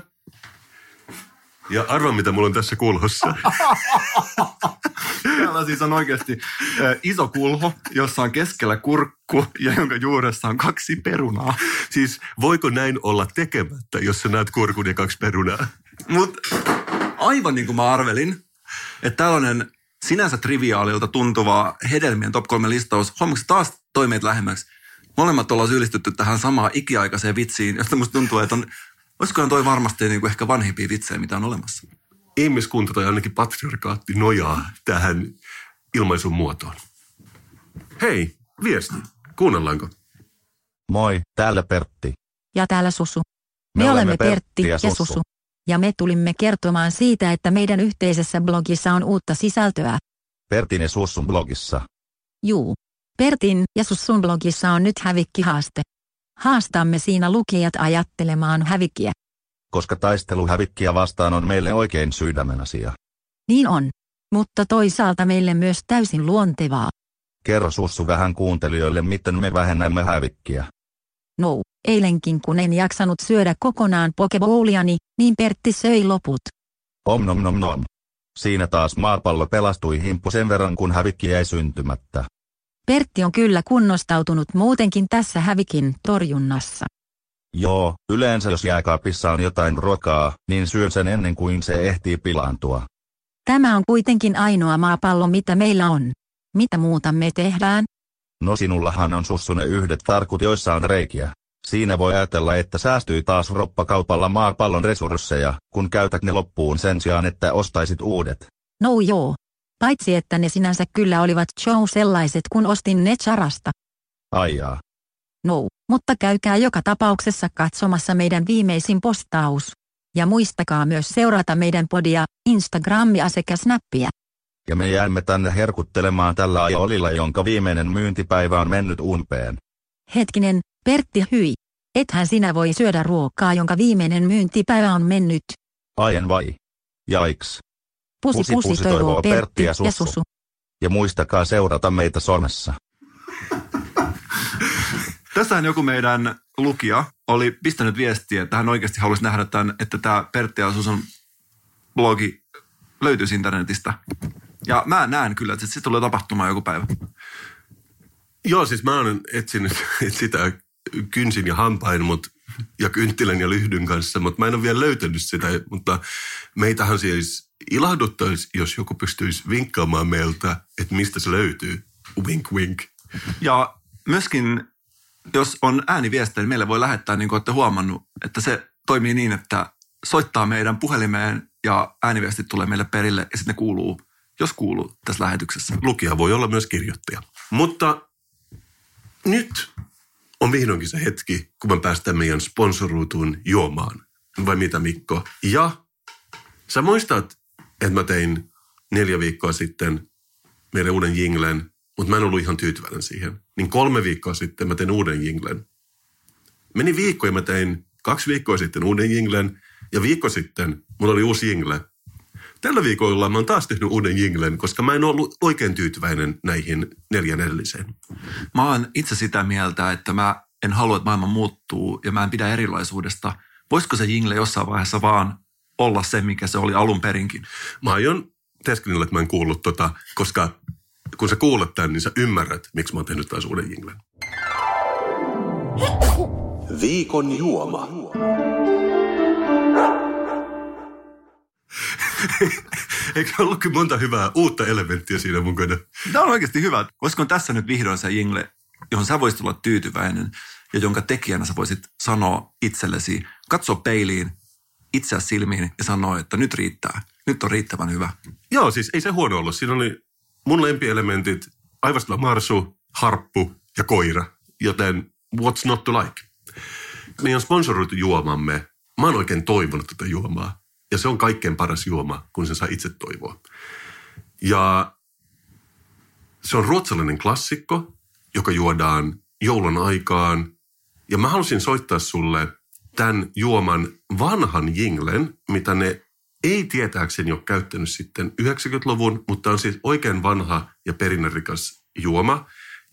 Ja arva, mitä mulla on tässä kulhossa. Täällä siis on oikeasti äh, iso kulho, jossa on keskellä kurkku ja jonka juuressa on kaksi perunaa. Siis voiko näin olla tekemättä, jos sä näet kurkun ja kaksi perunaa? Mutta aivan niin kuin mä arvelin, että tällainen sinänsä triviaalilta tuntuva hedelmien top 3 listaus, huomaatko taas toi meitä lähemmäksi? Molemmat ollaan syyllistetty tähän samaan ikiaikaiseen vitsiin, josta musta tuntuu, että on, olisikohan toi varmasti niin kuin ehkä vanhimpia vitsejä, mitä on olemassa. Ihmiskunta tai ainakin patriarkaatti nojaa tähän ilmaisun muotoon. Hei, viesti. Kuunnellaanko? Moi, täällä Pertti. Ja täällä Susu. Me, olemme Pertti ja Susu. Ja me tulimme kertomaan siitä, että meidän yhteisessä blogissa on uutta sisältöä. Pertin ja Sussun blogissa. Juu. Pertin ja Sussun blogissa on nyt hävikkihaaste. Haastamme siinä lukijat ajattelemaan hävikkiä. Koska taistelu hävikkiä vastaan on meille oikein sydämen asia. Niin on. Mutta toisaalta meille myös täysin luontevaa. Kerro Sussu vähän kuuntelijoille, miten me vähennämme hävikkiä. No, eilenkin kun en jaksanut syödä kokonaan pokebowliani, niin Pertti söi loput. Om nom nom nom. Siinä taas maapallo pelastui himppu sen verran, kun hävikki jäi syntymättä. Pertti on kyllä kunnostautunut muutenkin tässä hävikin torjunnassa. Joo, yleensä jos jääkaapissa on jotain ruokaa, niin syön sen ennen kuin se ehtii pilaantua. Tämä on kuitenkin ainoa maapallo, mitä meillä on. Mitä muuta me tehdään? No sinullahan on sussune yhdet tarkut, joissa on reikiä. Siinä voi ajatella, että säästyy taas roppakaupalla maapallon resursseja, kun käytät ne loppuun sen sijaan, että ostaisit uudet. No joo. Paitsi että ne sinänsä kyllä olivat show sellaiset, kun ostin ne charasta. Aijaa. No, mutta käykää joka tapauksessa katsomassa meidän viimeisin postaus. Ja muistakaa myös seurata meidän podia, Instagramia sekä Snappia. Ja me jäämme tänne herkuttelemaan tällä ajolilla, jonka viimeinen myyntipäivä on mennyt umpeen. Hetkinen, Pertti hyi. Ethän sinä voi syödä ruokaa, jonka viimeinen myyntipäivä on mennyt. Aien vai? Jaiks. Pusi pusi, pusi toivoo Pertti ja Susu. ja Susu. Ja muistakaa seurata meitä somessa. Tässähän joku meidän lukija oli pistänyt viestiä, että hän oikeasti haluaisi nähdä tämän, että tämä Pertti ja Susun blogi löytyisi internetistä. Ja mä näen kyllä, että se tulee tapahtumaan joku päivä. Joo, siis mä oon etsinyt sitä kynsin ja hampain mut, ja kynttilän ja lyhdyn kanssa, mutta mä en ole vielä löytänyt sitä. Mutta meitähän siis ilahduttaisi, jos joku pystyisi vinkkaamaan meiltä, että mistä se löytyy. Wink, wink. Ja myöskin, jos on ääniviestejä, niin meille voi lähettää, niin kuin olette huomannut, että se toimii niin, että soittaa meidän puhelimeen ja ääniviestit tulee meille perille ja sitten ne kuuluu, jos kuuluu tässä lähetyksessä. Lukija voi olla myös kirjoittaja. Mutta nyt on vihdoinkin se hetki, kun me päästään meidän sponsoroituun juomaan. Vai mitä Mikko? Ja sä muistat, että mä tein neljä viikkoa sitten meidän uuden jinglen, mutta mä en ollut ihan tyytyväinen siihen. Niin kolme viikkoa sitten mä tein uuden jinglen. Meni viikko ja mä tein kaksi viikkoa sitten uuden jinglen ja viikko sitten mulla oli uusi jingle. Tällä viikolla mä oon taas tehnyt uuden jinglen, koska mä en ollut oikein tyytyväinen näihin neljän edelliseen. Mä oon itse sitä mieltä, että mä en halua, että maailma muuttuu ja mä en pidä erilaisuudesta. Voisiko se jingle jossain vaiheessa vaan olla se, mikä se oli alun perinkin? Mä aion teeskennellä, että mä en kuullut tota, koska kun sä kuulet tämän, niin sä ymmärrät, miksi mä oon tehnyt taas uuden jinglen. Viikon juoma. Eikö ollutkin monta hyvää uutta elementtiä siinä mukana? Tämä on oikeasti hyvä. Olisiko tässä nyt vihdoin se jingle, johon sä voisit olla tyytyväinen ja jonka tekijänä sä voisit sanoa itsellesi, katso peiliin, itseä silmiin ja sanoa, että nyt riittää. Nyt on riittävän hyvä. Joo, siis ei se huono ollut. Siinä oli mun lempielementit aivastava marsu, harppu ja koira. Joten what's not to like? Meidän sponsoroitu juomamme, mä oon oikein toivonut tätä juomaa. Ja se on kaikkein paras juoma, kun sen saa itse toivoa. Ja se on ruotsalainen klassikko, joka juodaan joulun aikaan. Ja mä halusin soittaa sulle tämän juoman vanhan jinglen, mitä ne ei tietääkseni ole käyttänyt sitten 90-luvun, mutta on siis oikein vanha ja perinnerikas juoma.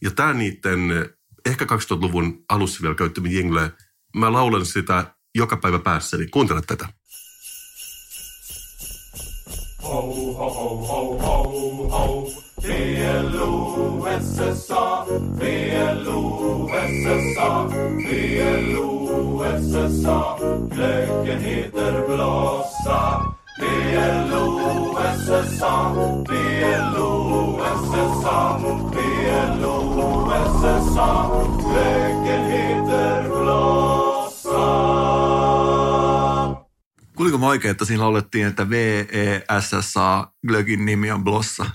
Ja tämä niiden ehkä 2000-luvun alussa vielä käyttämä jingle, mä laulan sitä joka päivä päässäni. Kuuntele tätä. Ho, ho, ho, ho, ho, ho. PLO-SSA, PLO-SSA, PLO-SSA. Glöggen heter Blossa. PLO-SSA, PLO-SSA, PLO-SSA. Glöggen heter Blossa. Kuuliko mä oikein, että siinä laulettiin, että VESSA, Glögin nimi on Blossa?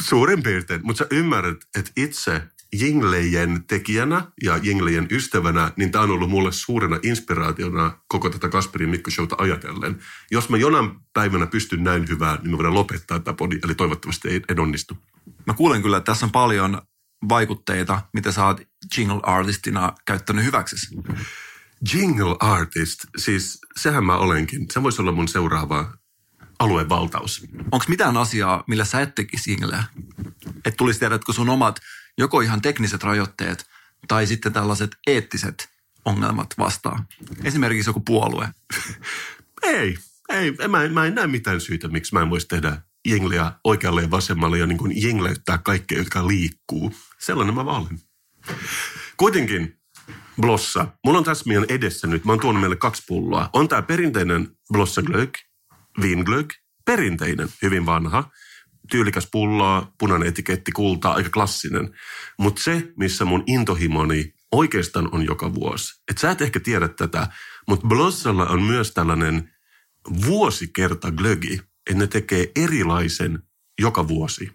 Suurin piirtein, mutta sä ymmärrät, että itse jinglejen tekijänä ja jinglejen ystävänä, niin tämä on ollut mulle suurena inspiraationa koko tätä Kasperin Mikko Showta ajatellen. Jos mä jonain päivänä pystyn näin hyvään, niin mä voidaan lopettaa tämä podi, eli toivottavasti ei, en onnistu. Mä kuulen kyllä, että tässä on paljon vaikutteita, mitä sä oot jingle artistina käyttänyt hyväksi. Jingle artist, siis sehän mä olenkin. Se voisi olla mun seuraava aluevaltaus. Onko mitään asiaa, millä sä et tekisi jingleä? Että tulisi tiedätkö sun omat joko ihan tekniset rajoitteet tai sitten tällaiset eettiset ongelmat vastaan? Esimerkiksi joku puolue. ei, ei, mä en, mä en näe mitään syytä, miksi mä en voisi tehdä jengliä oikealle ja vasemmalle ja niin kuin jengleyttää kaikkea, jotka liikkuu. Sellainen mä vaan olen. Kuitenkin Blossa. Mulla on tässä meidän edessä nyt, mä oon tuonut meille kaksi pulloa. On tää perinteinen Blossa Glögg, Glögg, perinteinen, hyvin vanha. Tyylikäs pulloa, punainen etiketti, kultaa, aika klassinen. Mutta se, missä mun intohimoni oikeastaan on joka vuosi. Et sä et ehkä tiedä tätä, mutta Blossalla on myös tällainen vuosikerta glögi, että ne tekee erilaisen joka vuosi.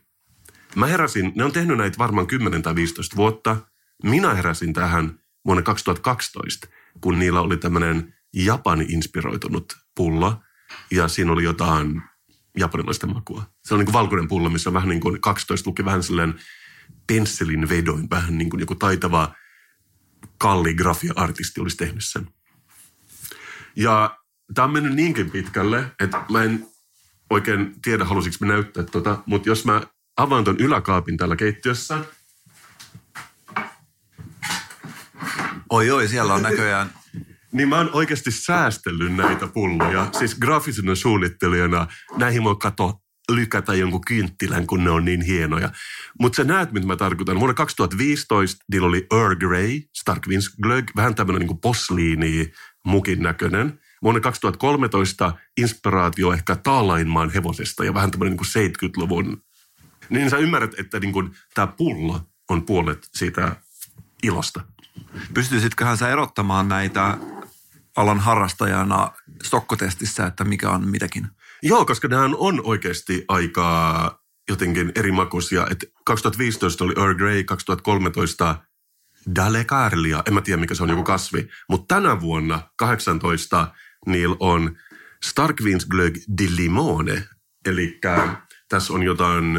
Mä heräsin, ne on tehnyt näitä varmaan 10 tai 15 vuotta. Minä heräsin tähän vuonna 2012, kun niillä oli tämmöinen Japani-inspiroitunut pullo. Ja siinä oli jotain japanilaista makua. Se on niin kuin valkoinen pullo, missä on vähän niin kuin 12 luki vähän sellainen pensselin vedoin, vähän niin kuin joku taitava kalligrafia-artisti olisi tehnyt sen. Ja tämä on mennyt niinkin pitkälle, että mä en oikein tiedä, halusiko mä näyttää tota, mutta jos mä avaan ton yläkaapin täällä keittiössä, Oi oi, siellä on näköjään niin mä oon oikeasti säästellyt näitä pulloja. Siis graafisena suunnittelijana näihin voi kato lykätä jonkun kynttilän, kun ne on niin hienoja. Mutta sä näet, mitä mä tarkoitan. Vuonna 2015 niillä oli Earl Grey, Stark Glögg, vähän tämmöinen niin posliini mukin näköinen. Vuonna 2013 inspiraatio ehkä Taalainmaan hevosesta ja vähän tämmöinen niin 70-luvun. Niin sä ymmärrät, että niin tämä pullo on puolet siitä ilosta. Pystyisitköhän sä erottamaan näitä alan harrastajana stokkotestissä, että mikä on mitäkin? Joo, koska nämä on oikeasti aika jotenkin eri makuisia. Et 2015 oli Earl Grey, 2013 Dalecarlia, en mä tiedä mikä se on, joku kasvi. Mutta tänä vuonna 18 niillä on Glögg di Limone, eli tässä on jotain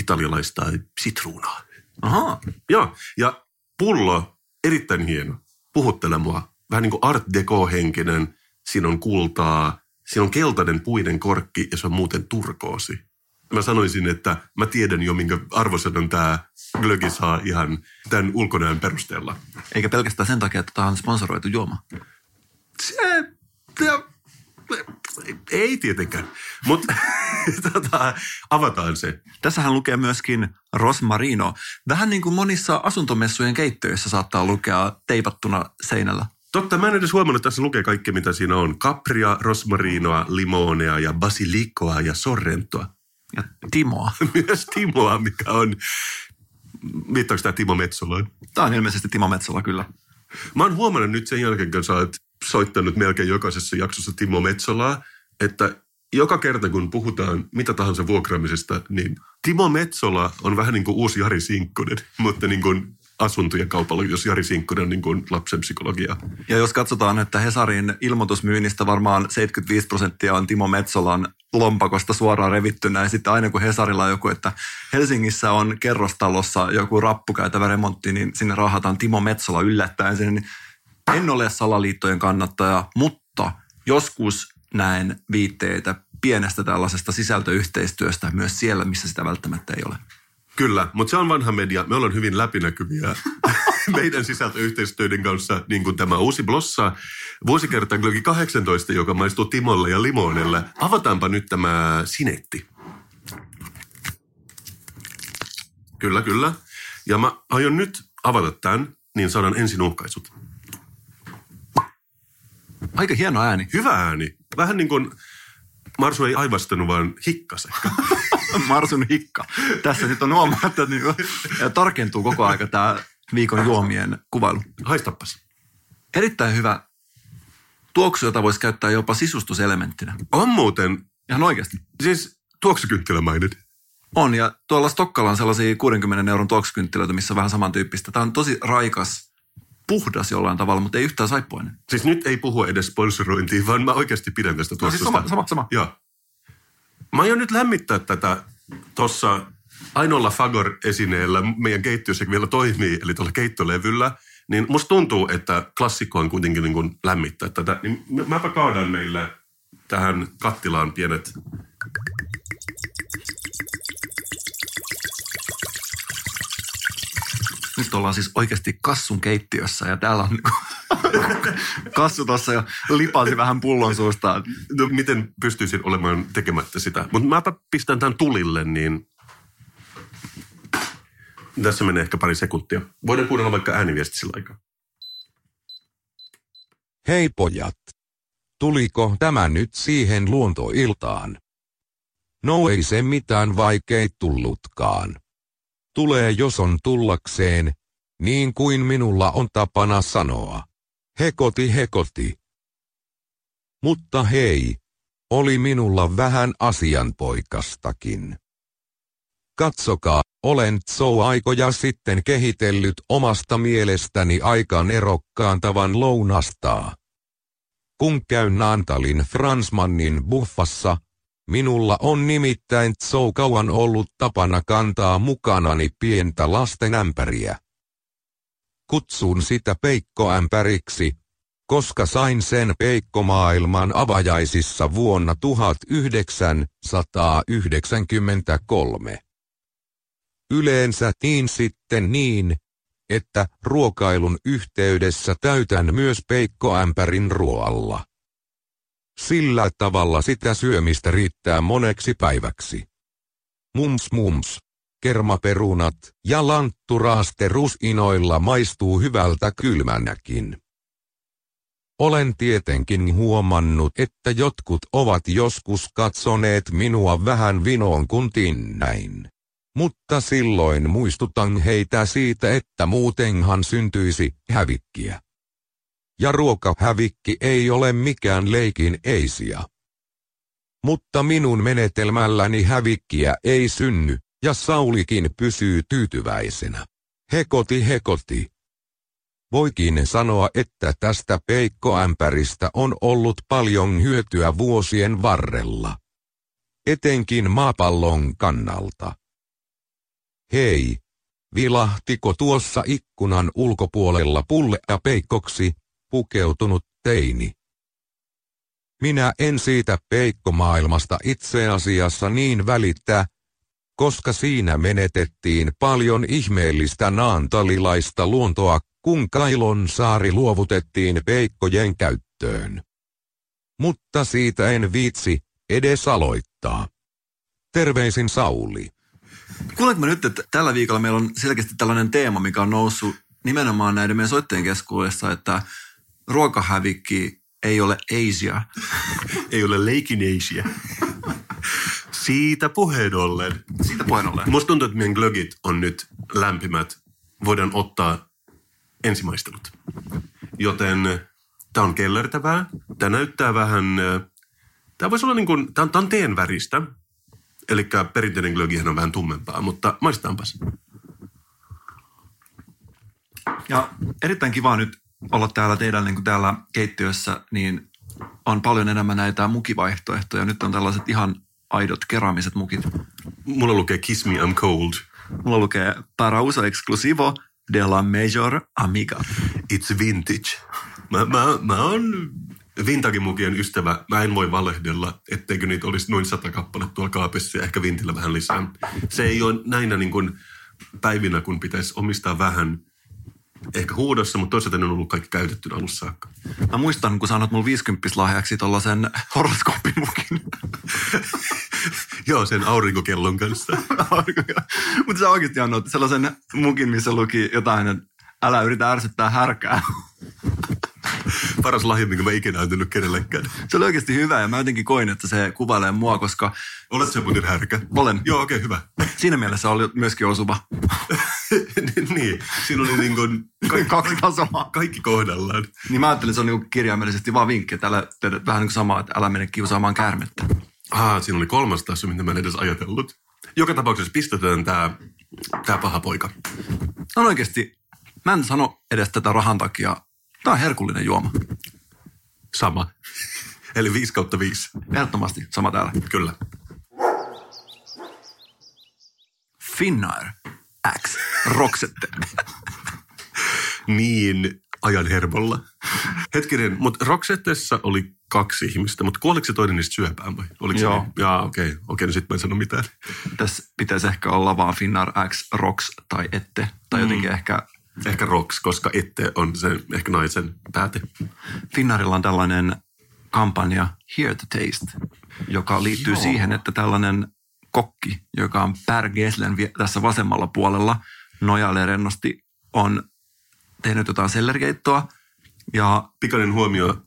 italialaista sitruunaa. Aha. Joo, ja pullo, erittäin hieno. Puhuttele mua. Vähän niin kuin art deco-henkinen. Siinä on kultaa, siinä on keltainen puinen korkki ja se on muuten turkoosi. Mä sanoisin, että mä tiedän jo, minkä arvosanan tämä glögi saa ihan tämän ulkonäön perusteella. Eikä pelkästään sen takia, että tämä on sponsoroitu juoma. Se, ei tietenkään, mutta tota, avataan se. Tässähän lukee myöskin Rosmarino. Vähän niin kuin monissa asuntomessujen keittiöissä saattaa lukea teipattuna seinällä. Totta, mä en edes huomannut, että tässä lukee kaikki, mitä siinä on. Capria, rosmarinoa, limonea ja basilikoa ja sorrentoa. Ja Timoa. Myös Timoa, mikä on... Viittaako tämä Timo Metsolaan? Tämä on ilmeisesti Timo Metsola, kyllä. Mä oon huomannut nyt sen jälkeen, kun sä oot soittanut melkein jokaisessa jaksossa Timo Metsolaa, että joka kerta kun puhutaan mitä tahansa vuokraamisesta, niin Timo Metsola on vähän niin kuin uusi Jari Sinkkonen, mutta niin kuin asuntojen kaupalla, jos Jari Sinkkonen on niin kuin lapsen psykologia. Ja jos katsotaan, että Hesarin ilmoitusmyynnistä varmaan 75 prosenttia on Timo Metsolan lompakosta suoraan revittynä ja sitten aina kun Hesarilla on joku, että Helsingissä on kerrostalossa joku rappukäytävä remontti, niin sinne rahataan Timo Metsola yllättäen sen. En ole salaliittojen kannattaja, mutta joskus näen viitteitä pienestä tällaisesta sisältöyhteistyöstä myös siellä, missä sitä välttämättä ei ole. Kyllä, mutta se on vanha media. Me ollaan hyvin läpinäkyviä meidän sisältöyhteistyöiden kanssa, niin kuin tämä uusi blossa. Vuosikerta 18, joka maistuu Timolle ja Limonelle. Avataanpa nyt tämä sinetti. Kyllä, kyllä. Ja mä aion nyt avata tämän, niin saadaan ensin uhkaisut. Aika hieno ääni. Hyvä ääni. Vähän niin kuin Marsu ei aivastanut, vaan hikkas ehkä. Marsun hikka. Tässä nyt on huomaa, että niin tarkentuu koko aika tämä viikon juomien kuvailu. Haistapas. Erittäin hyvä tuoksu, jota voisi käyttää jopa sisustuselementtinä. On muuten. Ihan oikeasti. Siis tuoksukynttilämainen. On, ja tuolla Stokkalla on sellaisia 60 euron tuoksukynttilöitä, missä on vähän samantyyppistä. Tämä on tosi raikas, puhdas jollain tavalla, mutta ei yhtään saippuinen. Siis nyt ei puhu edes sponsorointiin, vaan mä oikeasti pidän tästä tuoksusta. No siis sama, sama, sama. Joo. Mä aion nyt lämmittää tätä tuossa ainoalla Fagor-esineellä meidän keittiössä vielä toimii, eli tuolla keittolevyllä, niin musta tuntuu, että klassikko on kuitenkin niin kuin lämmittää tätä. Niin mäpä kaadan meille tähän kattilaan pienet ollaan siis oikeasti kassun keittiössä ja täällä on niinku kassu tuossa jo lipasi vähän pullon suusta. No miten pystyisin olemaan tekemättä sitä? Mutta mäpä pistän tämän tulille, niin tässä menee ehkä pari sekuntia. Voidaan kuunnella vaikka ääniviesti sillä aikaa. Hei pojat. Tuliko tämä nyt siihen luontoiltaan? No ei se mitään vaikeit tullutkaan. Tulee jos on tullakseen, niin kuin minulla on tapana sanoa. Hekoti hekoti. Mutta hei, oli minulla vähän asianpoikastakin. Katsokaa, olen Tso-aikoja sitten kehitellyt omasta mielestäni aika nerokkaan tavan lounastaa. Kun käyn Naantalin Fransmannin buffassa, minulla on nimittäin Tso kauan ollut tapana kantaa mukanani pientä lasten ämpäriä. Kutsun sitä peikkoämpäriksi, koska sain sen peikkomaailman avajaisissa vuonna 1993. Yleensä niin sitten niin, että ruokailun yhteydessä täytän myös peikkoämpärin ruoalla. Sillä tavalla sitä syömistä riittää moneksi päiväksi. Mums mums, kermaperunat ja lantturaaste rusinoilla maistuu hyvältä kylmänäkin. Olen tietenkin huomannut, että jotkut ovat joskus katsoneet minua vähän vinoon kun tinnäin. Mutta silloin muistutan heitä siitä, että muutenhan syntyisi hävikkiä. Ja ruokahävikki ei ole mikään leikin eisiä. Mutta minun menetelmälläni hävikkiä ei synny, ja Saulikin pysyy tyytyväisenä. Hekoti hekoti. Voikin sanoa, että tästä peikkoämpäristä on ollut paljon hyötyä vuosien varrella. Etenkin maapallon kannalta. Hei, vilahtiko tuossa ikkunan ulkopuolella pulle ja peikkoksi pukeutunut teini? Minä en siitä peikkomaailmasta itse asiassa niin välittää, koska siinä menetettiin paljon ihmeellistä naantalilaista luontoa, kun Kailon saari luovutettiin peikkojen käyttöön. Mutta siitä en viitsi edes aloittaa. Terveisin Sauli. Kuuletko nyt, että tällä viikolla meillä on selkeästi tällainen teema, mikä on noussut nimenomaan näiden meidän soittajien keskuudessa, että ruokahävikki ei ole Asia. Ei ole leikin Asia. Siitä puheen ollen. Siitä puheen ollen. Musta tuntuu, että meidän glögit on nyt lämpimät. Voidaan ottaa ensimaistelut. Joten tämä on kellertävää. Tämä näyttää vähän... Tämä voisi olla niin kuin... Tämä on, tämä on teen väristä. Eli perinteinen glögihän on vähän tummempaa, mutta maistetaanpas. Ja erittäin kiva nyt olla täällä teidän niin kuin täällä keittiössä, niin on paljon enemmän näitä mukivaihtoehtoja. Nyt on tällaiset ihan aidot keramiset mukit. Mulla lukee Kiss Me I'm Cold. Mulla lukee Para uso exclusivo de la major amiga. It's vintage. Mä, mä, mä oon vintage-mukien ystävä. Mä en voi valehdella, etteikö niitä olisi noin sata kappaletta tuolla kaapissa ja ehkä vintillä vähän lisää. Se ei ole näinä niin kuin päivinä, kun pitäisi omistaa vähän ehkä huudossa, mutta toisaalta ne on ollut kaikki käytetty alussa saakka. Mä muistan, kun sanot mulla 50 lahjaksi tollasen horoskooppimukin. Joo, sen aurinkokellon kanssa. mutta sä oikeasti annoit sellaisen mukin, missä luki jotain, että älä yritä ärsyttää härkää. Paras lahja, minkä mä ikinä antanut kenellekään. Se oli oikeasti hyvä ja mä jotenkin koin, että se kuvailee mua, koska... Olet se muuten härkä? Olen. Joo, okei, okay, hyvä. Siinä mielessä oli myöskin osuva. niin, siinä oli niin kuin kaikki, kaksi tasoa. Kaikki kohdallaan. Niin mä ajattelin, että se on niin kirjaimellisesti vaan vinkki, että älä, vähän niin kuin sama, että älä mene kiusaamaan käärmettä. Ah, siinä oli kolmas taso, mitä mä en edes ajatellut. Joka tapauksessa pistetään tämä tää paha poika. No oikeasti, mä en sano edes tätä rahan takia. Tämä on herkullinen juoma. Sama. Eli 5 kautta 5. Ehdottomasti, sama täällä. Kyllä. Finnair X Roksette. niin, ajan hermolla. Hetkinen, mutta Roksettessa oli kaksi ihmistä, mutta kuoliko se toinen niistä syöpään vai? Oliko Joo. Se, niin? Jaa, okei. Okay. Okei, no sit mä en sano mitään. Tässä pitäisi ehkä olla vaan Finnair X Rox tai ette. Tai jotenkin mm. ehkä Ehkä Rox, koska ette on se ehkä naisen pääte. Finnairilla on tällainen kampanja Here to Taste, joka liittyy Joo. siihen, että tällainen kokki, joka on Per Geslen tässä vasemmalla puolella, nojailee rennosti, on tehnyt jotain sellerikeittoa ja Pikainen huomio,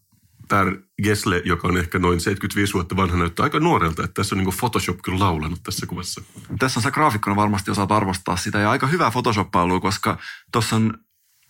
Per Gesle, joka on ehkä noin 75 vuotta vanha, näyttää aika nuorelta, että tässä on niin Photoshop kyllä laulanut tässä kuvassa. tässä on sä graafikkona varmasti osaat arvostaa sitä. Ja aika hyvää photoshoppailu, koska tuossa on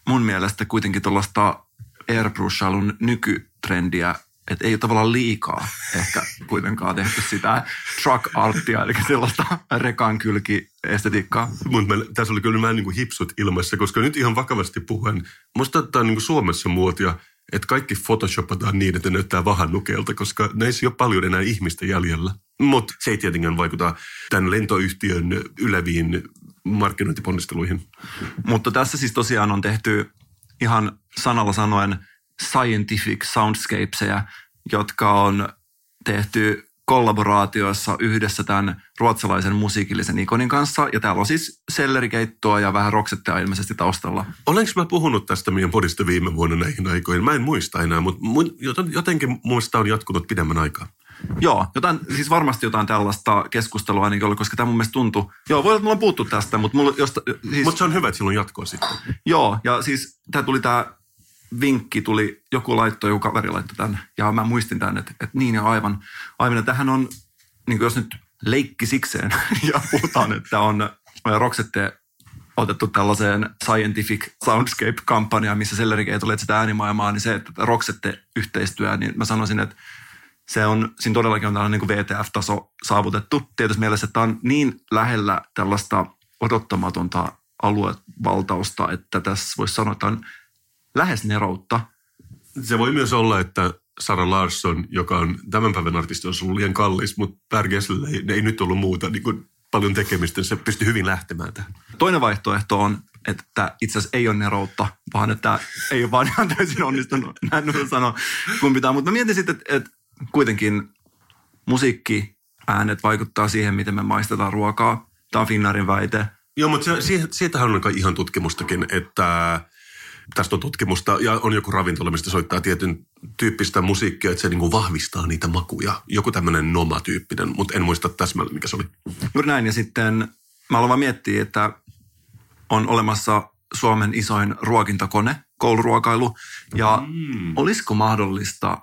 mun mielestä kuitenkin tuollaista airbrushhailun nykytrendiä, että ei ole tavallaan liikaa ehkä kuitenkaan tehty sitä truck artia, eli sellaista rekan kylki estetiikkaa. Mutta tässä oli kyllä vähän niin kuin hipsut ilmassa, koska nyt ihan vakavasti puhuen, musta tämä on niin kuin Suomessa muotia, että kaikki photoshopataan niin, että ne näyttää vahannukeelta, koska näissä ei ole paljon enää ihmistä jäljellä. Mutta se ei tietenkään vaikuta tämän lentoyhtiön yleviin markkinointiponnisteluihin. Mutta tässä siis tosiaan on tehty ihan sanalla sanoen scientific soundscapeseja, jotka on tehty kollaboraatioissa yhdessä tämän ruotsalaisen musiikillisen ikonin kanssa. Ja täällä on siis sellerikeittoa ja vähän roksettea ilmeisesti taustalla. Olenko mä puhunut tästä meidän podista viime vuonna näihin aikoihin? Mä en muista enää, mutta mun, jotenkin muista on jatkunut pidemmän aikaa. Joo, jotain, siis varmasti jotain tällaista keskustelua ainakin oli, koska tämä mun mielestä tuntui. Joo, voi olla, että mulla on puhuttu tästä, mutta mulla josta, siis, Mutta se on hyvä, että sillä on jatkoa sitten. Joo, ja siis tämä tuli tämä vinkki, tuli, joku laittoi, joku kaveri laittoi tämän, ja mä muistin tämän, että, että niin ja aivan. Aivan, ja tähän on, niin jos nyt leikki sikseen, ja puhutaan, että on Roxette otettu tällaiseen scientific soundscape-kampanjaan, missä sellerikeet tulee sitä äänimaailmaa, niin se, että Roxette-yhteistyö, niin mä sanoisin, että se on, siinä todellakin on tällainen niin VTF-taso saavutettu. Tietysti mielessä, että tämä on niin lähellä tällaista odottamatonta aluevaltausta, että tässä voisi sanoa, että on lähes neroutta. Se voi myös olla, että Sara Larsson, joka on tämän päivän artisti, on ollut liian kallis, mutta Per ei, ei nyt ollut muuta niin kuin paljon tekemistä. Se pystyi hyvin lähtemään tähän. Toinen vaihtoehto on, että itse asiassa ei ole neroutta, vaan että ei ole vaan ihan täysin onnistunut. Näin nyt sanoa, kun pitää. Mutta mä mietin sitten, että, että kuitenkin musiikki, äänet vaikuttaa siihen, miten me maistetaan ruokaa. Tämä on Finnaarin väite. Joo, mutta se, siitä, siitähän on ihan tutkimustakin, että tästä on tutkimusta ja on joku ravintola, mistä soittaa tietyn tyyppistä musiikkia, että se niin kuin vahvistaa niitä makuja. Joku tämmöinen Noma-tyyppinen, mutta en muista täsmälleen, mikä se oli. Juuri näin. Ja sitten mä aloin vaan miettiä, että on olemassa Suomen isoin ruokintakone, kouluruokailu. Ja mm. olisiko mahdollista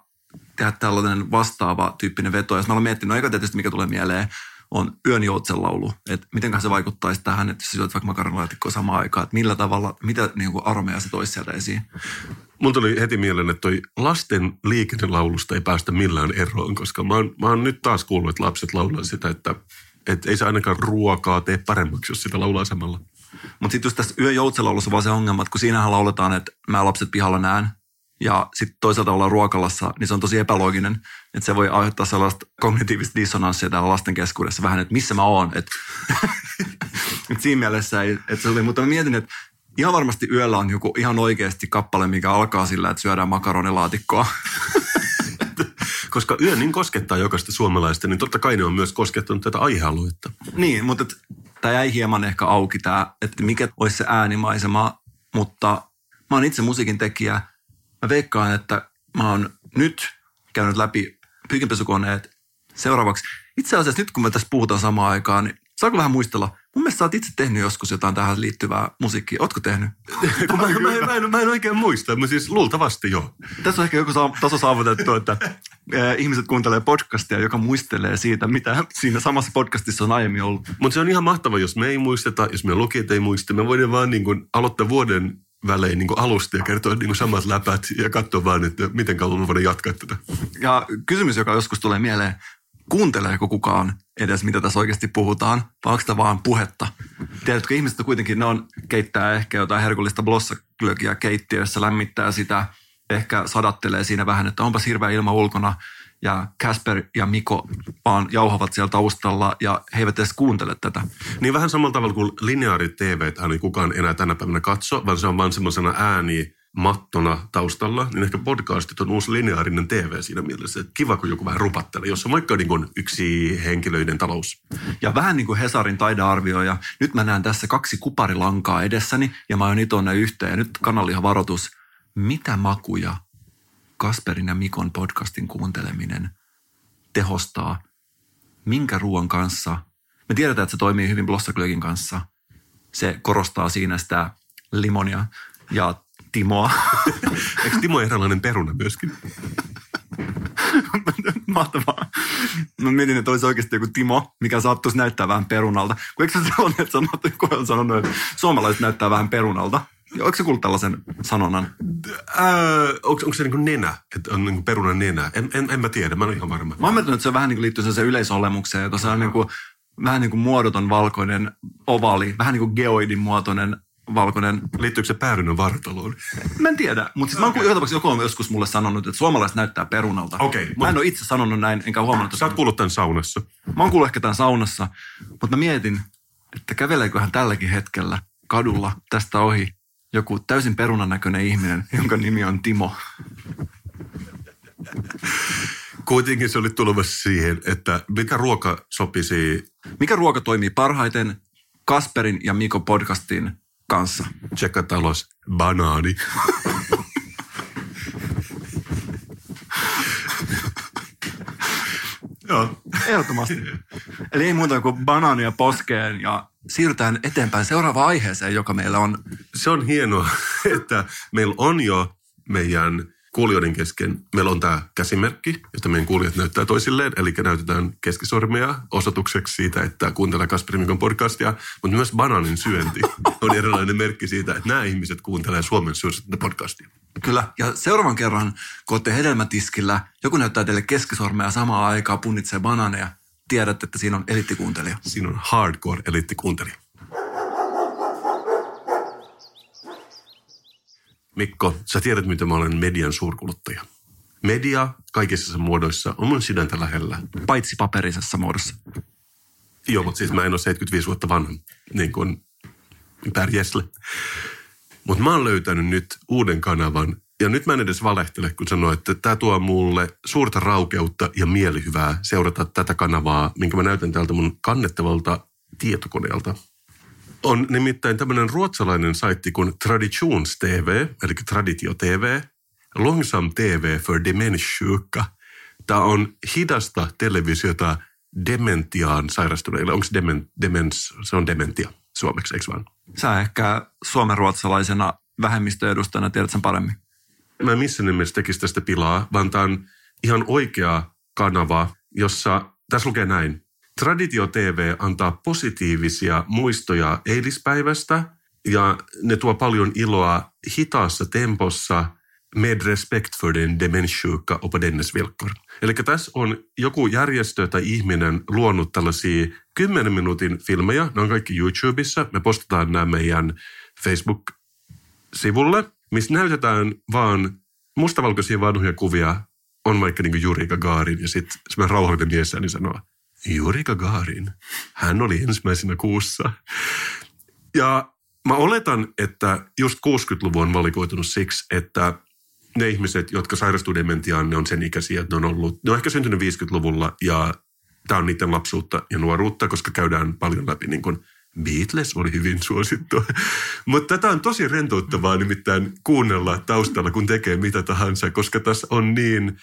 tehdä tällainen vastaava tyyppinen veto? Ja mä aloin miettiä, no eikä tietysti mikä tulee mieleen, on yön joutsenlaulu. Että miten se vaikuttaisi tähän, että jos syöt vaikka makaronilaatikkoa samaan aikaan, että millä tavalla, mitä niin kuin aromeja se toisi sieltä esiin. Mun tuli heti mieleen, että toi lasten liikennelaulusta ei päästä millään eroon, koska mä oon, mä oon nyt taas kuullut, että lapset laulaa sitä, että, että ei se ainakaan ruokaa tee paremmaksi, jos sitä laulaa samalla. Mutta sitten just tässä yön joutsenlaulussa vaan se ongelma, että kun siinähän lauletaan, että mä lapset pihalla näen, ja sitten toisaalta ollaan ruokalassa, niin se on tosi epälooginen. Että se voi aiheuttaa sellaista kognitiivista dissonanssia täällä lasten keskuudessa vähän, että missä mä oon. Että et siinä mielessä ei, että se oli, mutta mä mietin, että ihan varmasti yöllä on joku ihan oikeasti kappale, mikä alkaa sillä, että syödään makaronilaatikkoa. Koska yö niin koskettaa jokaista suomalaista, niin totta kai ne on myös koskettanut tätä aihealuetta. niin, mutta tämä jäi hieman ehkä auki tämä, että mikä olisi se äänimaisema, mutta mä oon itse musiikin tekijä. Mä veikkaan, että mä oon nyt käynyt läpi pyykinpesukoneet seuraavaksi. Itse asiassa nyt kun me tässä puhutaan samaan aikaan, niin saako vähän muistella? Mun mielestä sä oot itse tehnyt joskus jotain tähän liittyvää musiikkia. Ootko tehnyt? Kun mä, mä, en- mä, en, mä en oikein muista, mutta siis luultavasti joo. Tässä on ehkä joku taso saavutettu, että ihmiset kuuntelee podcastia, joka muistelee siitä, mitä siinä samassa podcastissa on aiemmin ollut. Mutta se on ihan mahtava, jos me ei muisteta, jos meidän lukijat ei muista. Me voidaan vaan niin aloittaa vuoden välein niin alusta ja kertoa niin samat läpät ja katsoa vaan, että miten kauan voidaan jatkaa tätä. Ja kysymys, joka joskus tulee mieleen, kuunteleeko kukaan edes, mitä tässä oikeasti puhutaan, vai onko tämä vaan puhetta? Tiedätkö, ihmiset kuitenkin, ne on keittää ehkä jotain herkullista blossaklökiä keittiössä, lämmittää sitä, ehkä sadattelee siinä vähän, että onpas hirveä ilma ulkona, ja Kasper ja Miko vaan jauhavat siellä taustalla, ja he eivät edes kuuntele tätä. Niin vähän samalla tavalla kuin lineaarit TV, ei kukaan enää tänä päivänä katso, vaan se on vaan semmoisena ääni mattona taustalla, niin ehkä podcastit on uusi lineaarinen TV siinä mielessä. Että kiva, kun joku vähän rupattelee, jos on vaikka niin kuin yksi henkilöiden talous. Ja vähän niin kuin Hesarin taidearvioija, nyt mä näen tässä kaksi kuparilankaa edessäni ja mä oon ne yhteen. Ja nyt kanalihan varoitus, mitä makuja Kasperin ja Mikon podcastin kuunteleminen tehostaa, minkä ruoan kanssa. Me tiedetään, että se toimii hyvin blossaglögin kanssa. Se korostaa siinä sitä limonia ja Timoa. Eikö Timo eräänlainen peruna myöskin? Mahtavaa. Mä mietin, että olisi oikeasti joku Timo, mikä saattuisi näyttää vähän perunalta. Kun eikö se sellainen, että sanot, kun on sanonut, että suomalaiset näyttää vähän perunalta? Se kuullut tällaisen sanonnan? Öö, onko, onko se niin kuin nenä? Että on niin kuin perunan nenä? En, en, en mä tiedä, mä en ole ihan varma. Mä oon miettinyt, että se vähän niin kuin liittyy se yleisolemukseen, että se on niin kuin, vähän niin kuin muodoton valkoinen ovaali, vähän niin kuin geoidin muotoinen valkoinen. Liittyykö se päärynän vartaloon? Mä en tiedä, mutta siis okay. mä oon joku on joskus mulle sanonut, että suomalaiset näyttää perunalta. Okei. Mä en ole itse sanonut näin, enkä huomannut. että- Sä oot kuullut tämän saunassa. Mä oon kuullut ehkä tämän saunassa, mutta mä mietin, että käveleeköhän tälläkin hetkellä kadulla tästä ohi joku täysin perunan näköinen ihminen, jonka nimi on Timo. Kuitenkin se oli tulemassa siihen, että mikä ruoka sopisi Mikä ruoka toimii parhaiten Kasperin ja Miko podcastin kanssa? tsekata alas banaani. Joo. Ehdottomasti. Eli ei muuta kuin banaania poskeen ja siirrytään eteenpäin seuraavaan aiheeseen, joka meillä on. Se on hienoa, että meillä on jo meidän kuulijoiden kesken, meillä on tämä käsimerkki, jota meidän kuulijat näyttää toisilleen, eli näytetään keskisormea osoitukseksi siitä, että kuuntelee Kasperin Mikon podcastia, mutta myös banaanin syönti on erilainen merkki siitä, että nämä ihmiset kuuntelee Suomen suosittua podcastia. Kyllä. Ja seuraavan kerran, kun olette hedelmätiskillä, joku näyttää teille keskisormea samaan aikaan, punnitsee banaaneja, tiedät, että siinä on eliittikuuntelija. Siinä on hardcore eliittikuuntelija. Mikko, sä tiedät, mitä mä olen median suurkuluttaja. Media kaikissa sen muodoissa on mun sydäntä lähellä. Paitsi paperisessa muodossa. Joo, mutta siis mä en ole 75 vuotta vanha, niin kuin Per Gessle. Mutta mä oon löytänyt nyt uuden kanavan, ja nyt mä en edes valehtele, kun sanoin, että tämä tuo mulle suurta raukeutta ja mielihyvää seurata tätä kanavaa, minkä mä näytän täältä mun kannettavalta tietokoneelta. On nimittäin tämmöinen ruotsalainen saitti kuin Traditions TV, eli Traditio TV, Longsam TV för demenssjuka. Tämä on hidasta televisiota dementiaan sairastuneille. Onko demen, demens, se on dementia suomeksi, eikö vaan? Sä ehkä suomenruotsalaisena vähemmistöedustajana tiedät sen paremmin. Mä en missään nimessä tekisi tästä pilaa, vaan tämä on ihan oikea kanava, jossa, tässä lukee näin. Traditio TV antaa positiivisia muistoja eilispäivästä ja ne tuo paljon iloa hitaassa tempossa med respekt för den demenssjuka och på dennes villkor. Eli tässä on joku järjestö tai ihminen luonut tällaisia 10 minuutin filmejä. Ne on kaikki YouTubessa. Me postataan nämä meidän Facebook-sivulle, missä näytetään vaan mustavalkoisia vanhoja kuvia. On vaikka niin Juri Gagarin ja sitten semmoinen rauhallinen mies niin sanoo, Juri Gagarin, hän oli ensimmäisenä kuussa. Ja mä oletan, että just 60-luvu on valikoitunut siksi, että ne ihmiset, jotka sairastuu dementiaan, ne on sen ikäisiä, että ne on ollut, ne on ehkä syntynyt 50-luvulla ja tämä on niiden lapsuutta ja nuoruutta, koska käydään paljon läpi niin kuin Beatles oli hyvin suosittu. Mutta tätä on tosi rentouttavaa nimittäin kuunnella taustalla, kun tekee mitä tahansa, koska tässä on niin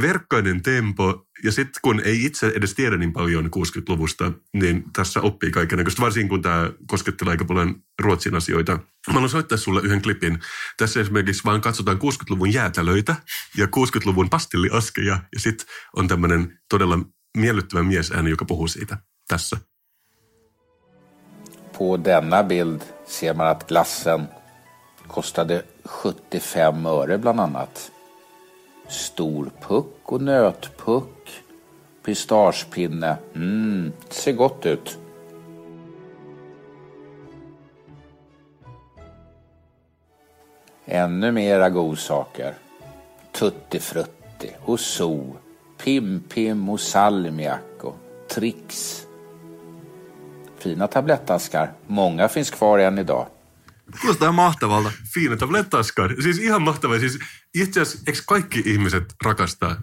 verkkainen tempo. Ja sitten kun ei itse edes tiedä niin paljon 60-luvusta, niin tässä oppii kaikenlaista, varsinkin kun tämä koskettelee aika paljon Ruotsin asioita. Mä haluan soittaa sulle yhden klipin. Tässä esimerkiksi vaan katsotaan 60-luvun jäätälöitä ja 60-luvun pastilliaskeja. Ja sitten on tämmöinen todella miellyttävä miesääni, joka puhuu siitä tässä. På denna bild ser man att glassen kostade 75 öre bland annat. Storpuck och nötpuck. Pistagepinne. Mm, ser gott ut. Ännu mera godsaker. Tutti frutti och so. Pim Pim och salmiak och Trix. Fina tablettaskar. Många finns kvar än idag. Kuulostaa ihan mahtavalta. Fina tablettaskar. Siis ihan mahtavaa. Siis itse asiassa, eikö kaikki ihmiset rakastaa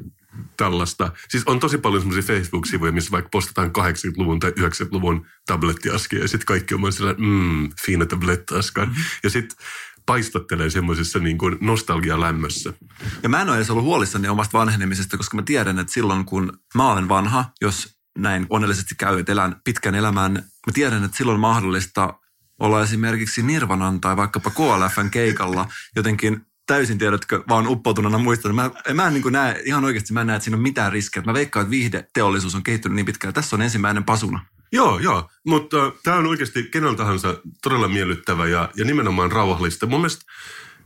tällaista? Siis on tosi paljon semmoisia Facebook-sivuja, missä vaikka postataan 80-luvun tai 90-luvun tablettiaskia ja sitten kaikki on sellainen, mmm, Fina tablettaskar. Mm-hmm. Ja sitten paistattelee semmoisessa niin kuin nostalgialämmössä. Ja mä en ole edes ollut huolissani omasta vanhenemisesta, koska mä tiedän, että silloin kun mä olen vanha, jos näin onnellisesti käy, että elän pitkän elämän, mä tiedän, että silloin on mahdollista olla esimerkiksi Nirvanan tai vaikkapa KLFn keikalla jotenkin täysin, tiedätkö, vaan uppoutuneena muistan. Mä, mä en niin näe, ihan oikeasti mä en näe, että siinä on mitään riskejä. Mä veikkaan, että viihdeteollisuus on kehittynyt niin pitkään. Tässä on ensimmäinen pasuna. Joo, joo. Mutta äh, tämä on oikeasti kenellä tahansa todella miellyttävä ja, ja nimenomaan rauhallista. Mun mielestä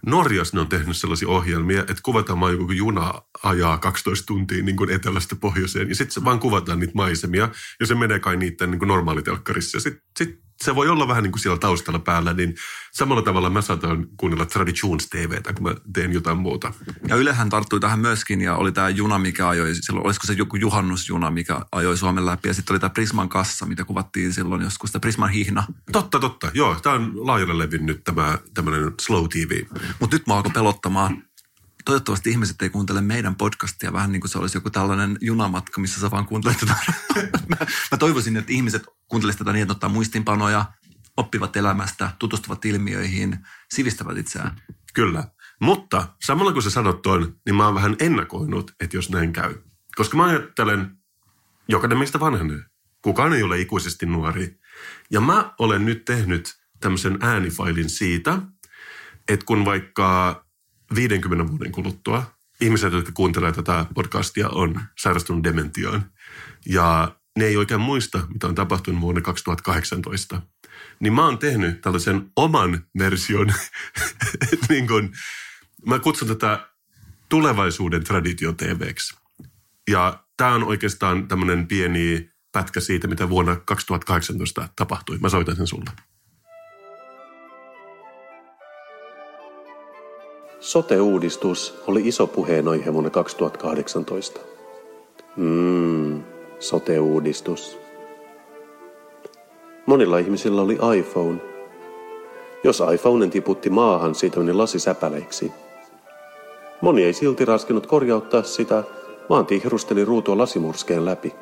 Norjassa ne on tehnyt sellaisia ohjelmia, että kuvataan vaan joku juna ajaa 12 tuntia niin kuin etelästä pohjoiseen. Ja sitten vaan kuvataan niitä maisemia ja se menee kai niiden niin kuin normaalitelkkarissa. Sitten sit se voi olla vähän niin kuin siellä taustalla päällä, niin samalla tavalla mä saatan kuunnella Traditions TVtä, kun mä teen jotain muuta. Ja Ylehän tarttui tähän myöskin ja oli tämä juna, mikä ajoi, silloin, olisiko se joku juhannusjuna, mikä ajoi Suomen läpi. Ja sitten oli tämä Prisman kassa, mitä kuvattiin silloin joskus, tämä Prisman hihna. Totta, totta. Joo, tämä on laajalle levinnyt tämä tämmöinen slow TV. Mutta nyt mä alkoi pelottamaan toivottavasti ihmiset ei kuuntele meidän podcastia vähän niin kuin se olisi joku tällainen junamatka, missä sä vaan kuuntelet tätä. mä, mä toivoisin, että ihmiset kuuntelisivat tätä niin, että ottaa muistinpanoja, oppivat elämästä, tutustuvat ilmiöihin, sivistävät itseään. Kyllä. Mutta samalla kun sä sanot tuon, niin mä oon vähän ennakoinut, että jos näin käy. Koska mä ajattelen, jokainen meistä vanhenee. Kukaan ei ole ikuisesti nuori. Ja mä olen nyt tehnyt tämmöisen äänifailin siitä, että kun vaikka 50 vuoden kuluttua ihmiset, jotka kuuntelee tätä podcastia, on sairastunut dementiaan. Ja ne ei oikein muista, mitä on tapahtunut vuonna 2018. Niin mä oon tehnyt tällaisen oman version, niin kun, mä kutsun tätä tulevaisuuden traditio TVksi. Ja tämä on oikeastaan tämmöinen pieni pätkä siitä, mitä vuonna 2018 tapahtui. Mä soitan sen sulle. Sote-uudistus oli iso puheenaihe vuonna 2018. Mmm, sote-uudistus. Monilla ihmisillä oli iPhone. Jos iPhoneen tiputti maahan, siitä meni lasi säpäleiksi. Moni ei silti raskenut korjauttaa sitä, vaan tihrusteli ruutua lasimurskeen läpi.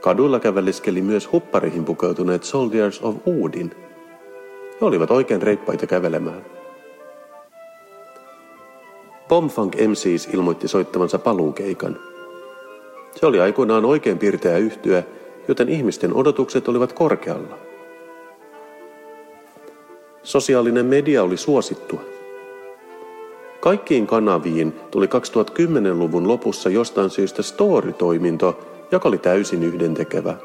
Kaduilla käveliskeli myös hupparihin pukeutuneet Soldiers of Udin. He olivat oikein reippaita kävelemään. Pomfunk MCs ilmoitti soittavansa paluukeikan. Se oli aikoinaan oikein pirteä yhtyä, joten ihmisten odotukset olivat korkealla. Sosiaalinen media oli suosittua. Kaikkiin kanaviin tuli 2010-luvun lopussa jostain syystä story-toiminto, joka oli täysin yhdentekevä.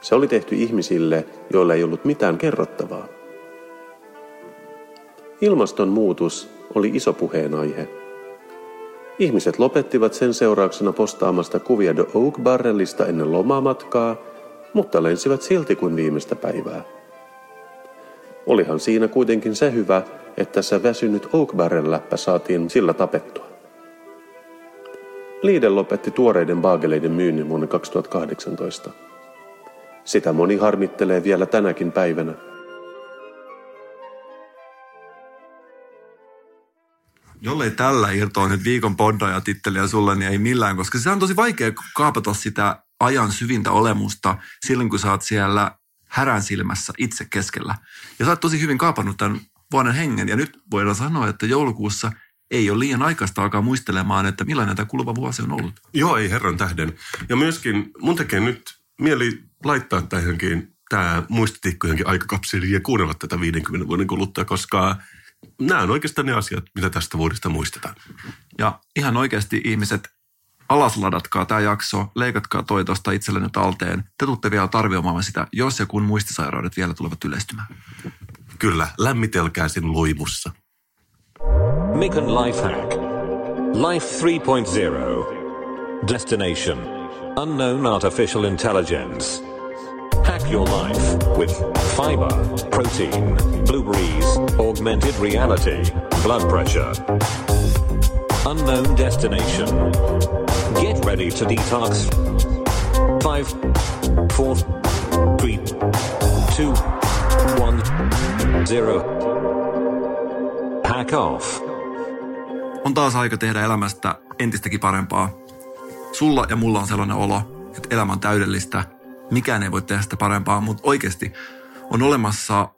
Se oli tehty ihmisille, joilla ei ollut mitään kerrottavaa. Ilmastonmuutos oli iso puheenaihe. Ihmiset lopettivat sen seurauksena postaamasta kuvia The Oak Barrelista ennen lomamatkaa, mutta lensivät silti kuin viimeistä päivää. Olihan siinä kuitenkin se hyvä, että se väsynyt Oak Barrel-läppä saatiin sillä tapettua. Lidl lopetti tuoreiden baageleiden myynnin vuonna 2018. Sitä moni harmittelee vielä tänäkin päivänä. Jollei tällä irtoa nyt viikon poddaja titteliä sulle, niin ei millään, koska se on tosi vaikea kaapata sitä ajan syvintä olemusta silloin, kun sä oot siellä härän silmässä itse keskellä. Ja sä oot tosi hyvin kaapannut tämän vuoden hengen, ja nyt voidaan sanoa, että joulukuussa ei ole liian aikaista alkaa muistelemaan, että millainen tämä kuluva vuosi on ollut. Joo, ei herran tähden. Ja myöskin mun tekee nyt mieli laittaa tähänkin tämä muistitikku johonkin aikakapseliin ja kuunnella tätä 50 vuoden kuluttua, koska nämä on oikeastaan ne asiat, mitä tästä vuodesta muistetaan. Ja ihan oikeasti ihmiset, alasladatkaa tämä jakso, leikatkaa toi tuosta itsellenne talteen. Te tutte vielä tarvioimaan sitä, jos ja kun muistisairaudet vielä tulevat yleistymään. Kyllä, lämmitelkää sen loivussa. Mikon Lifehack. Life 3.0. Destination. Unknown Artificial Intelligence. Your life with fiber, protein, blueberries, augmented reality, blood pressure. Unknown destination. Get ready to detox. Five, four, three, two, 510. Hack off. On taas aika tehdä elämästä entistäkin parempaa. Sulla ja mulla on sellainen olo, että elämä on täydellistä. Mikään ei voi tehdä sitä parempaa, mutta oikeasti on olemassa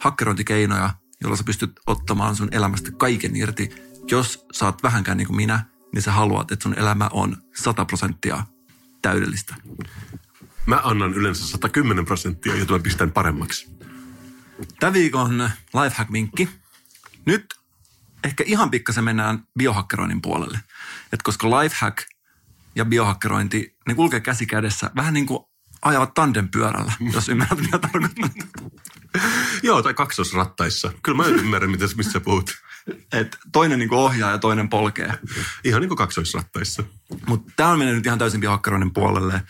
hakkerointikeinoja, joilla sä pystyt ottamaan sun elämästä kaiken irti. Jos sä oot vähänkään niin kuin minä, niin sä haluat, että sun elämä on 100 prosenttia täydellistä. Mä annan yleensä 110 prosenttia, jota mä pistän paremmaksi. Tämän viikon lifehack-vinkki. Nyt ehkä ihan pikkasen mennään biohakkeroinnin puolelle. Et koska lifehack ja biohakkerointi, ne kulkee käsi kädessä vähän niin kuin ajavat tandempyörällä, jos ymmärrät mitä tarkoitan. Joo, tai kaksosrattaissa. Kyllä mä ymmärrän, mitä, missä sä puhut. Et toinen niin kuin ohjaa ja toinen polkee. Ihan niin kuin kaksoisrattaissa. Mutta tämä on mennyt nyt ihan täysin biohakkeroinnin puolelle.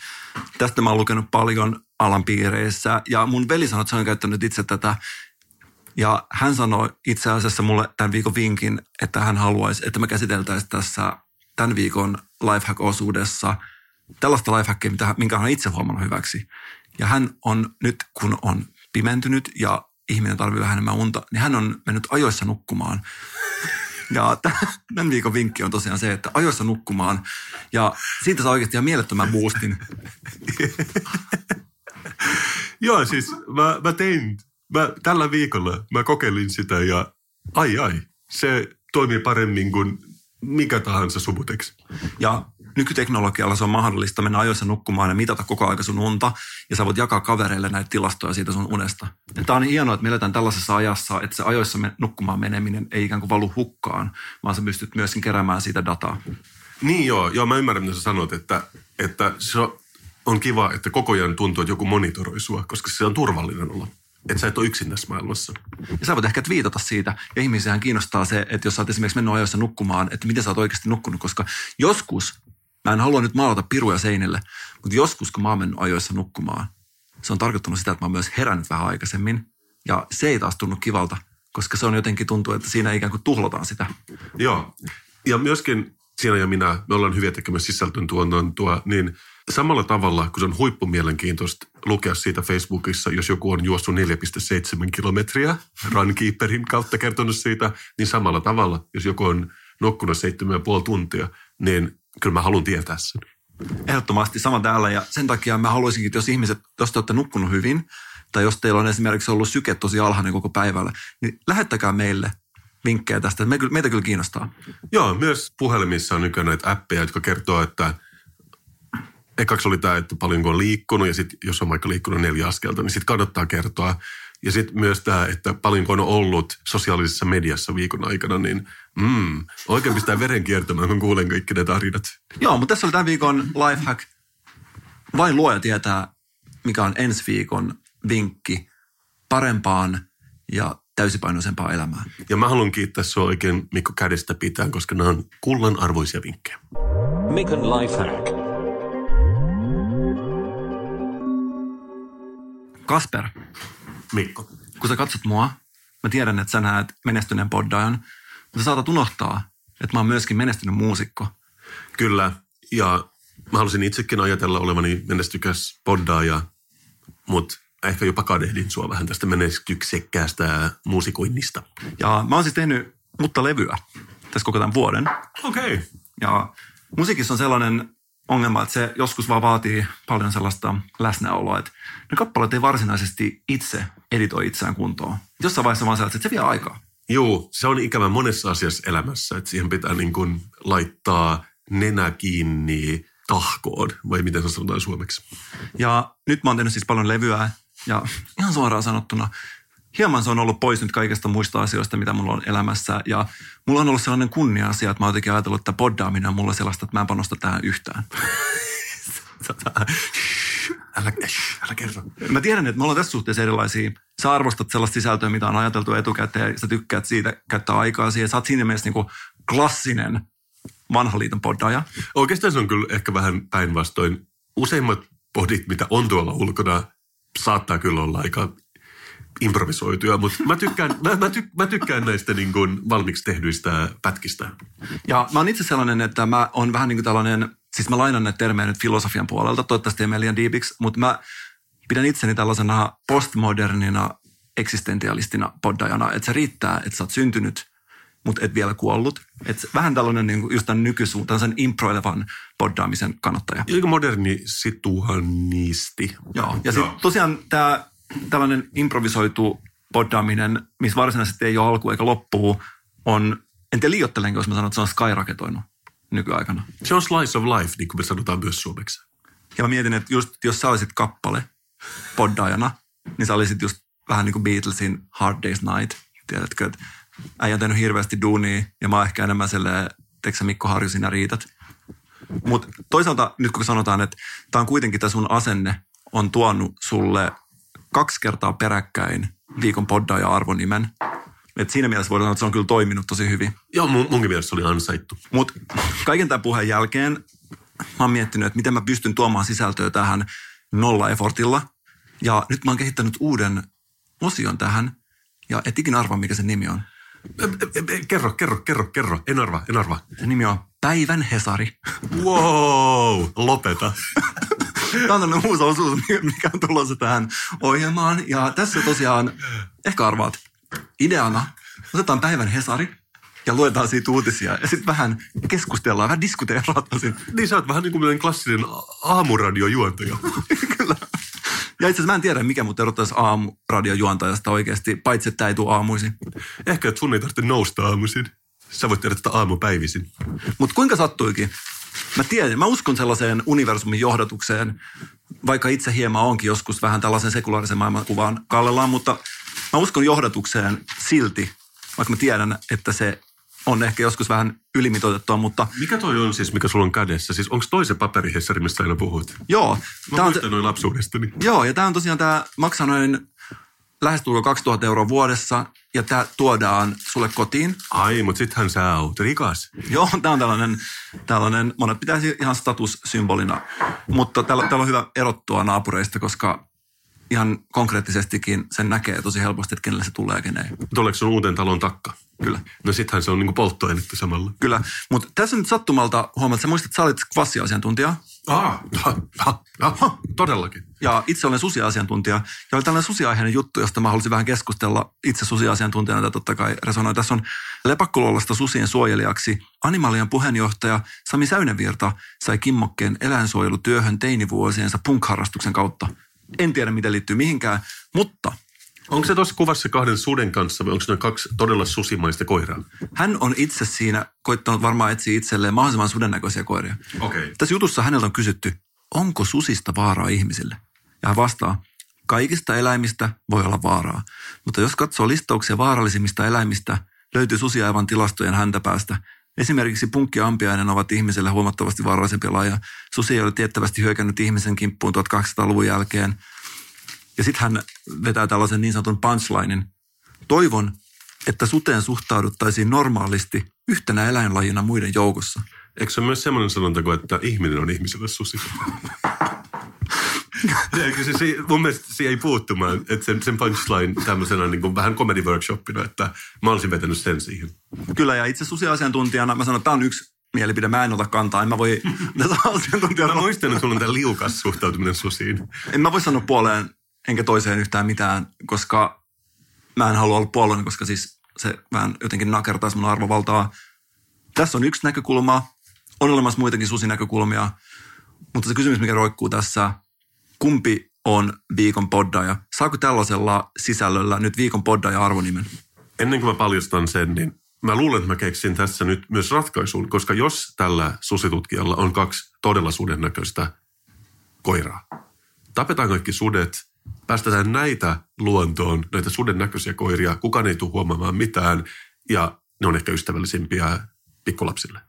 Tästä mä oon lukenut paljon alan piireissä ja mun veli sanoi, että se on käyttänyt itse tätä. Ja hän sanoi itse asiassa mulle tämän viikon vinkin, että hän haluaisi, että me käsiteltäisiin tässä tämän viikon lifehack-osuudessa tällaista lifehackia, mitä, minkä hän on itse huomannut hyväksi. Ja hän on nyt, kun on pimentynyt ja ihminen tarvitsee vähän enemmän unta, niin hän on mennyt ajoissa nukkumaan. Ja tämän viikon vinkki on tosiaan se, että ajoissa nukkumaan. Ja siitä saa oikeasti ihan mielettömän boostin. Joo, siis mä, mä tein, mä, tällä viikolla mä kokeilin sitä ja ai ai, se toimii paremmin kuin mikä tahansa subuteksi. Ja nykyteknologialla se on mahdollista mennä ajoissa nukkumaan ja mitata koko aika sun unta. Ja sä voit jakaa kavereille näitä tilastoja siitä sun unesta. Ja tää on niin hienoa, että me eletään tällaisessa ajassa, että se ajoissa me- nukkumaan meneminen ei ikään kuin valu hukkaan, vaan sä pystyt myöskin keräämään siitä dataa. Niin joo, joo mä ymmärrän, mitä sä sanot, että, että se on kiva, että koko ajan tuntuu, että joku monitoroi sua, koska se on turvallinen olla. Että sä et ole yksin tässä maailmassa. Ja sä voit ehkä twiitata siitä. Ja ihmisiähän kiinnostaa se, että jos sä oot esimerkiksi mennyt ajoissa nukkumaan, että miten sä oot oikeasti nukkunut. Koska joskus, mä en halua nyt maalata piruja seinille, mutta joskus kun mä oon mennyt ajoissa nukkumaan, se on tarkoittanut sitä, että mä oon myös herännyt vähän aikaisemmin. Ja se ei taas tunnu kivalta, koska se on jotenkin tuntuu, että siinä ikään kuin tuhlataan sitä. Joo. Ja myöskin sinä ja minä, me ollaan hyviä tekemään sisältön tuontoa, niin samalla tavalla, kun se on huippumielenkiintoista lukea siitä Facebookissa, jos joku on juossut 4,7 kilometriä Runkeeperin kautta kertonut siitä, niin samalla tavalla, jos joku on nukkunut 7,5 tuntia, niin kyllä mä haluan tietää sen. Ehdottomasti sama täällä ja sen takia mä haluaisinkin, että jos ihmiset, jos te olette nukkunut hyvin, tai jos teillä on esimerkiksi ollut syke tosi alhainen koko päivällä, niin lähettäkää meille vinkkejä tästä. Me, meitä kyllä kiinnostaa. Joo, myös puhelimissa on nykyään näitä appeja, jotka kertoo, että ekaksi oli tämä, että paljonko on liikkunut ja sitten jos on vaikka liikkunut neljä askelta, niin sitten kannattaa kertoa. Ja sitten myös tämä, että paljonko on ollut sosiaalisessa mediassa viikon aikana, niin mm, oikein pistää veren kiertämään, kun kuulen kaikki ne tarinat. Joo, mutta tässä oli tämän viikon lifehack. Vain luoja tietää, mikä on ensi viikon vinkki parempaan ja täysipainoisempaan elämään. Ja mä haluan kiittää sua oikein Mikko kädestä pitää, koska nämä on kullan arvoisia vinkkejä. Mikon Lifehack. Kasper, Mikko. kun sä katsot mua, mä tiedän, että sä näet menestyneen poddaajan, mutta sä saatat unohtaa, että mä oon myöskin menestynyt muusikko. Kyllä, ja mä halusin itsekin ajatella olevani menestykäs poddaaja, mutta ehkä jopa kadehdin sua vähän tästä menestyksekkäästä muusikoinnista. Ja mä oon siis tehnyt mutta levyä tässä koko tämän vuoden. Okei. Okay. Ja musiikissa on sellainen ongelma, että se joskus vaan vaatii paljon sellaista läsnäoloa, että ne kappaleet ei varsinaisesti itse editoi itseään kuntoon. Jossain vaiheessa vaan että se vie aikaa. Juu, se on ikävä monessa asiassa elämässä, että siihen pitää niin kuin laittaa nenä kiinni tahkoon, vai miten se sanotaan suomeksi. Ja nyt mä oon tehnyt siis paljon levyä ja ihan suoraan sanottuna, hieman se on ollut pois nyt kaikesta muista asioista, mitä mulla on elämässä. Ja mulla on ollut sellainen kunnia-asia, että mä oon jotenkin ajatellut, että poddaaminen on mulla sellaista, että mä en panosta tähän yhtään. Älä, shh, älä kerro. Mä tiedän, että me ollaan tässä suhteessa erilaisia. Sä arvostat sellaista sisältöä, mitä on ajateltu etukäteen, ja sä tykkäät siitä käyttää aikaa siihen. Sä oot siinä mielessä niin klassinen vanha liiton poddaaja. Oikeastaan se on kyllä ehkä vähän päinvastoin. Useimmat podit, mitä on tuolla ulkona, saattaa kyllä olla aika improvisoituja, mutta mä tykkään, mä, mä, tyk, mä tykkään näistä niin kuin valmiiksi tehdyistä pätkistä. Ja mä oon itse sellainen, että mä oon vähän niin kuin tällainen, siis mä lainan näitä termejä nyt filosofian puolelta, toivottavasti ei mene liian diipiksi, mutta mä pidän itseni tällaisena postmodernina eksistentialistina poddajana, että se riittää, että sä oot syntynyt, mutta et vielä kuollut. Et vähän tällainen niin kuin just tämän nykysuuntaan, sen improilevan poddaamisen kannattaja. Aika moderni situanisti. Joo, ja sitten tosiaan tämä tällainen improvisoitu poddaaminen, missä varsinaisesti ei ole alku eikä loppuu, on, en tiedä liiottelenko, jos mä sanon, että se on skyraketoinut nykyaikana. Se on slice of life, niin kuin me sanotaan myös suomeksi. Ja mä mietin, että just jos sä olisit kappale poddaajana, niin sä olisit just vähän niin kuin Beatlesin Hard Day's Night. Tiedätkö, että äijä on tehnyt hirveästi duunia ja mä oon ehkä enemmän silleen, teksä Mikko Harju, sinä riität. Mutta toisaalta nyt kun sanotaan, että tämä on kuitenkin tämä sun asenne on tuonut sulle kaksi kertaa peräkkäin viikon poddaaja arvonimen. Et siinä mielessä voidaan sanoa, että se on kyllä toiminut tosi hyvin. Joo, mun, munkin mielestä se oli ansaittu. Mutta kaiken tämän puheen jälkeen mä oon miettinyt, että miten mä pystyn tuomaan sisältöä tähän nolla effortilla. Ja nyt mä oon kehittänyt uuden osion tähän. Ja et ikinä arvaa, mikä se nimi on. Kerro, kerro, kerro, kerro. En arva, en arva. Se nimi on Päivän Hesari. Wow, lopeta. Tämä on tämmöinen uusi osuus, mikä on tulossa tähän ohjelmaan. Ja tässä tosiaan, ehkä arvaat, ideana otetaan Päivän Hesari ja luetaan siitä uutisia. Ja sitten vähän keskustellaan, vähän diskuteerataan siinä. Niin sä oot vähän niin kuin klassinen aamuradiojuontaja. Kyllä. Ja itse asiassa mä en tiedä, mikä mut erottaisi aamuradiojuontajasta oikeasti, paitsi että tämä ei tule aamuisin. Ehkä, että sun ei tarvitse nousta aamuisin. Sä voit tehdä tätä aamupäivisin. Mutta kuinka sattuikin? Mä tiedän, mä uskon sellaiseen universumin johdatukseen, vaikka itse hieman onkin joskus vähän tällaisen sekulaarisen maailmankuvaan kallellaan, mutta mä uskon johdatukseen silti, vaikka mä tiedän, että se on ehkä joskus vähän ylimitoitettua, mutta Mikä toi on siis, mikä sulla on kädessä? Siis onko toi se paperihessari, mistä aina puhut? joo. Mä on noin lapsuudestani. joo, ja tämä on tosiaan, tämä maksaa noin lähestulkoon 2000 euroa vuodessa, ja tämä tuodaan sulle kotiin. Ai, mutta sittenhän sä oot rikas. Joo, tämä on tällainen, tällainen, monet pitäisi ihan statussymbolina, mutta täällä, täällä on hyvä erottua naapureista, koska ihan konkreettisestikin sen näkee tosi helposti, että kenelle se tulee ja kenen ei. Tuleeko sun uuteen talon takka? Kyllä. No sittenhän se on niinku polttoainetta samalla. Kyllä, mutta tässä nyt sattumalta huomaat, että sä muistat, että sä olit kvassiasiantuntija Ah, todellakin. ja itse olen susiasiantuntija. Ja oli tällainen susiaiheinen juttu, josta mä halusin vähän keskustella itse susiasiantuntijana, että totta kai resonoi. Tässä on Lepakkololasta susien suojelijaksi Animalian puheenjohtaja Sami Säynävirta sai kimmokkeen eläinsuojelutyöhön teinivuosiensa punk-harrastuksen kautta. En tiedä, miten liittyy mihinkään, mutta Onko se tuossa kuvassa kahden suden kanssa vai onko ne kaksi todella susimaista koiraa? hän on itse siinä koittanut varmaan etsiä itselleen mahdollisimman sudennäköisiä koiria. Okay. Tässä jutussa häneltä on kysytty, onko susista vaaraa ihmisille? Ja hän vastaa, kaikista eläimistä voi olla vaaraa, mutta jos katsoo listauksia vaarallisimmista eläimistä, löytyy susia aivan tilastojen häntäpäästä. Esimerkiksi punkki ovat ihmiselle huomattavasti vaarallisempia lajeja. Susi ei ole tiettävästi hyökännyt ihmisen kimppuun 1800-luvun jälkeen. Ja sitten hän vetää tällaisen niin sanotun punchlinen. Toivon, että suteen suhtauduttaisiin normaalisti yhtenä eläinlajina muiden joukossa. Eikö se ole myös semmoinen sanontako, että ihminen on ihmiselle susi? Eikö se, se, mun mielestä se ei puuttumaan, että sen, sen punchline tämmöisenä niin kuin vähän comedy workshopina, että mä olisin vetänyt sen siihen. Kyllä, ja itse susiasiantuntijana mä sanon, että tämä on yksi mielipide, mä en ota kantaa. En mä voi Mä muistan, että sulla on tämä liukas suhtautuminen susiin. en mä voi sanoa puoleen enkä toiseen yhtään mitään, koska mä en halua olla puolueinen, koska siis se vähän jotenkin nakertaisi mun arvovaltaa. Tässä on yksi näkökulma, on olemassa muitakin susinäkökulmia, mutta se kysymys, mikä roikkuu tässä, kumpi on viikon poddaja? Saako tällaisella sisällöllä nyt viikon poddaja arvonimen? Ennen kuin mä paljastan sen, niin mä luulen, että mä keksin tässä nyt myös ratkaisun, koska jos tällä susitutkijalla on kaksi todella suden näköistä koiraa, tapetaan kaikki sudet, päästetään näitä luontoon, näitä suden näköisiä koiria, kukaan ei tule huomaamaan mitään, ja ne on ehkä ystävällisimpiä pikkulapsille.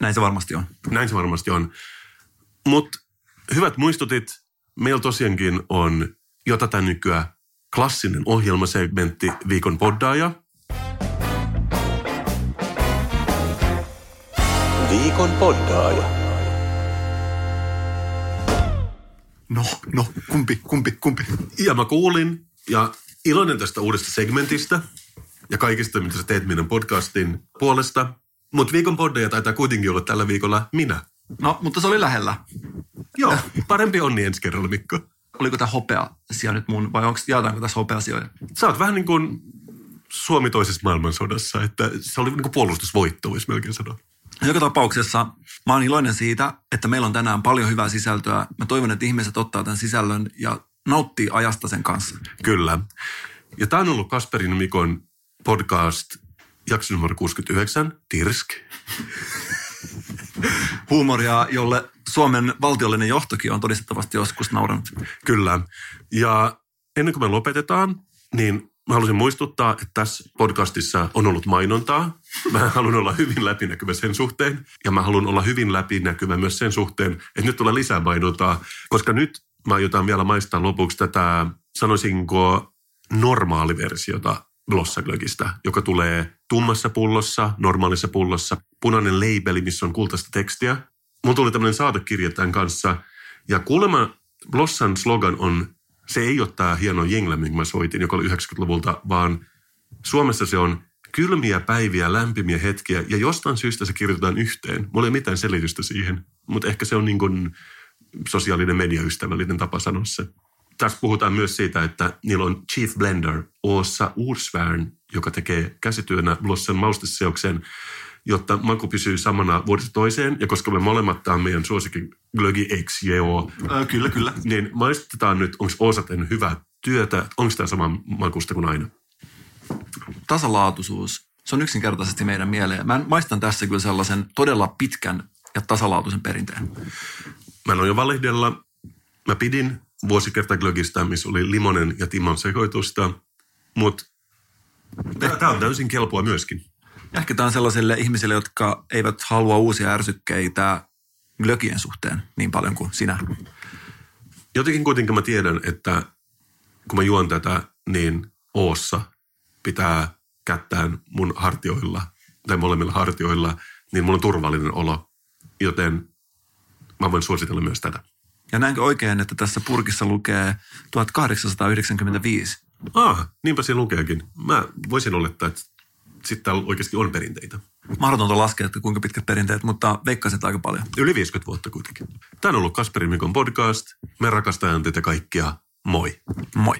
Näin se varmasti on. Näin se varmasti on. Mutta hyvät muistutit, meillä tosiaankin on jo tätä nykyään klassinen ohjelmasegmentti Viikon poddaaja. Viikon poddaaja. No, no, kumpi, kumpi, kumpi? Ja mä kuulin ja iloinen tästä uudesta segmentistä ja kaikista, mitä sä teet meidän podcastin puolesta. Mutta viikon poddeja taitaa kuitenkin olla tällä viikolla minä. No, mutta se oli lähellä. Joo, parempi onni ensi kerralla, Mikko. Oliko tämä hopea siellä nyt mun, vai onko, jaetaanko tässä hopeasijoja? Sä oot vähän niin kuin Suomi toisessa maailmansodassa, että se oli niin kuin puolustusvoitto, voisi melkein sanoa. Joka tapauksessa mä oon iloinen siitä, että meillä on tänään paljon hyvää sisältöä. Mä toivon, että ihmiset ottaa tämän sisällön ja nauttii ajasta sen kanssa. Kyllä. Ja tämä on ollut Kasperin ja Mikon podcast jakso numero 69, Tirsk. Huumoria, jolle Suomen valtiollinen johtokin on todistettavasti joskus nauranut. Kyllä. Ja ennen kuin me lopetetaan, niin mä haluaisin muistuttaa, että tässä podcastissa on ollut mainontaa. Mä haluan olla hyvin läpinäkyvä sen suhteen. Ja mä haluan olla hyvin läpinäkyvä myös sen suhteen, että nyt tulee lisää mainontaa. Koska nyt mä aiotaan vielä maistaa lopuksi tätä, sanoisinko, normaaliversiota glossaglögistä, joka tulee tummassa pullossa, normaalissa pullossa, punainen labeli, missä on kultaista tekstiä. Mulla tuli tämmöinen saatekirja tämän kanssa, ja kuulemma Blossan slogan on, se ei ole tämä hieno jingle, minkä mä soitin, joka oli 90-luvulta, vaan Suomessa se on kylmiä päiviä, lämpimiä hetkiä, ja jostain syystä se kirjoitetaan yhteen. Mulla ei ole mitään selitystä siihen, mutta ehkä se on niin kuin sosiaalinen mediaystävällinen tapa sanoa se. Tässä puhutaan myös siitä, että niillä on Chief Blender Oossa Ursvärn, joka tekee käsityönä Blossan mausteseoksen, jotta maku pysyy samana vuodesta toiseen. Ja koska me molemmat tämä on meidän suosikin Glögi XJO, Äh, kyllä, kyllä. niin maistetaan nyt, onko Oosa tehnyt hyvää työtä, onko tämä sama makusta kuin aina. Tasalaatuisuus. Se on yksinkertaisesti meidän mieleen. Mä maistan tässä kyllä sellaisen todella pitkän ja tasalaatuisen perinteen. Mä en ole jo valehdella. Mä pidin vuosikertaglögistä, missä oli limonen ja timon sekoitusta, mutta tämä on täysin kelpoa myöskin. Ehkä tämä on sellaisille ihmisille, jotka eivät halua uusia ärsykkeitä glögien suhteen niin paljon kuin sinä. Jotenkin kuitenkin mä tiedän, että kun mä juon tätä, niin Oossa pitää kättään mun hartioilla tai molemmilla hartioilla, niin mulla on turvallinen olo. Joten mä voin suositella myös tätä. Ja näinkö oikein, että tässä purkissa lukee 1895? Ah, niinpä siinä lukeekin. Mä voisin olettaa, että sitten täällä oikeasti on perinteitä. Mahdotonta laskea, että kuinka pitkät perinteet, mutta veikkaisin että aika paljon. Yli 50 vuotta kuitenkin. Tämä on ollut Kasperin Mikon podcast. Me rakastajan teitä kaikkia. Moi. Moi.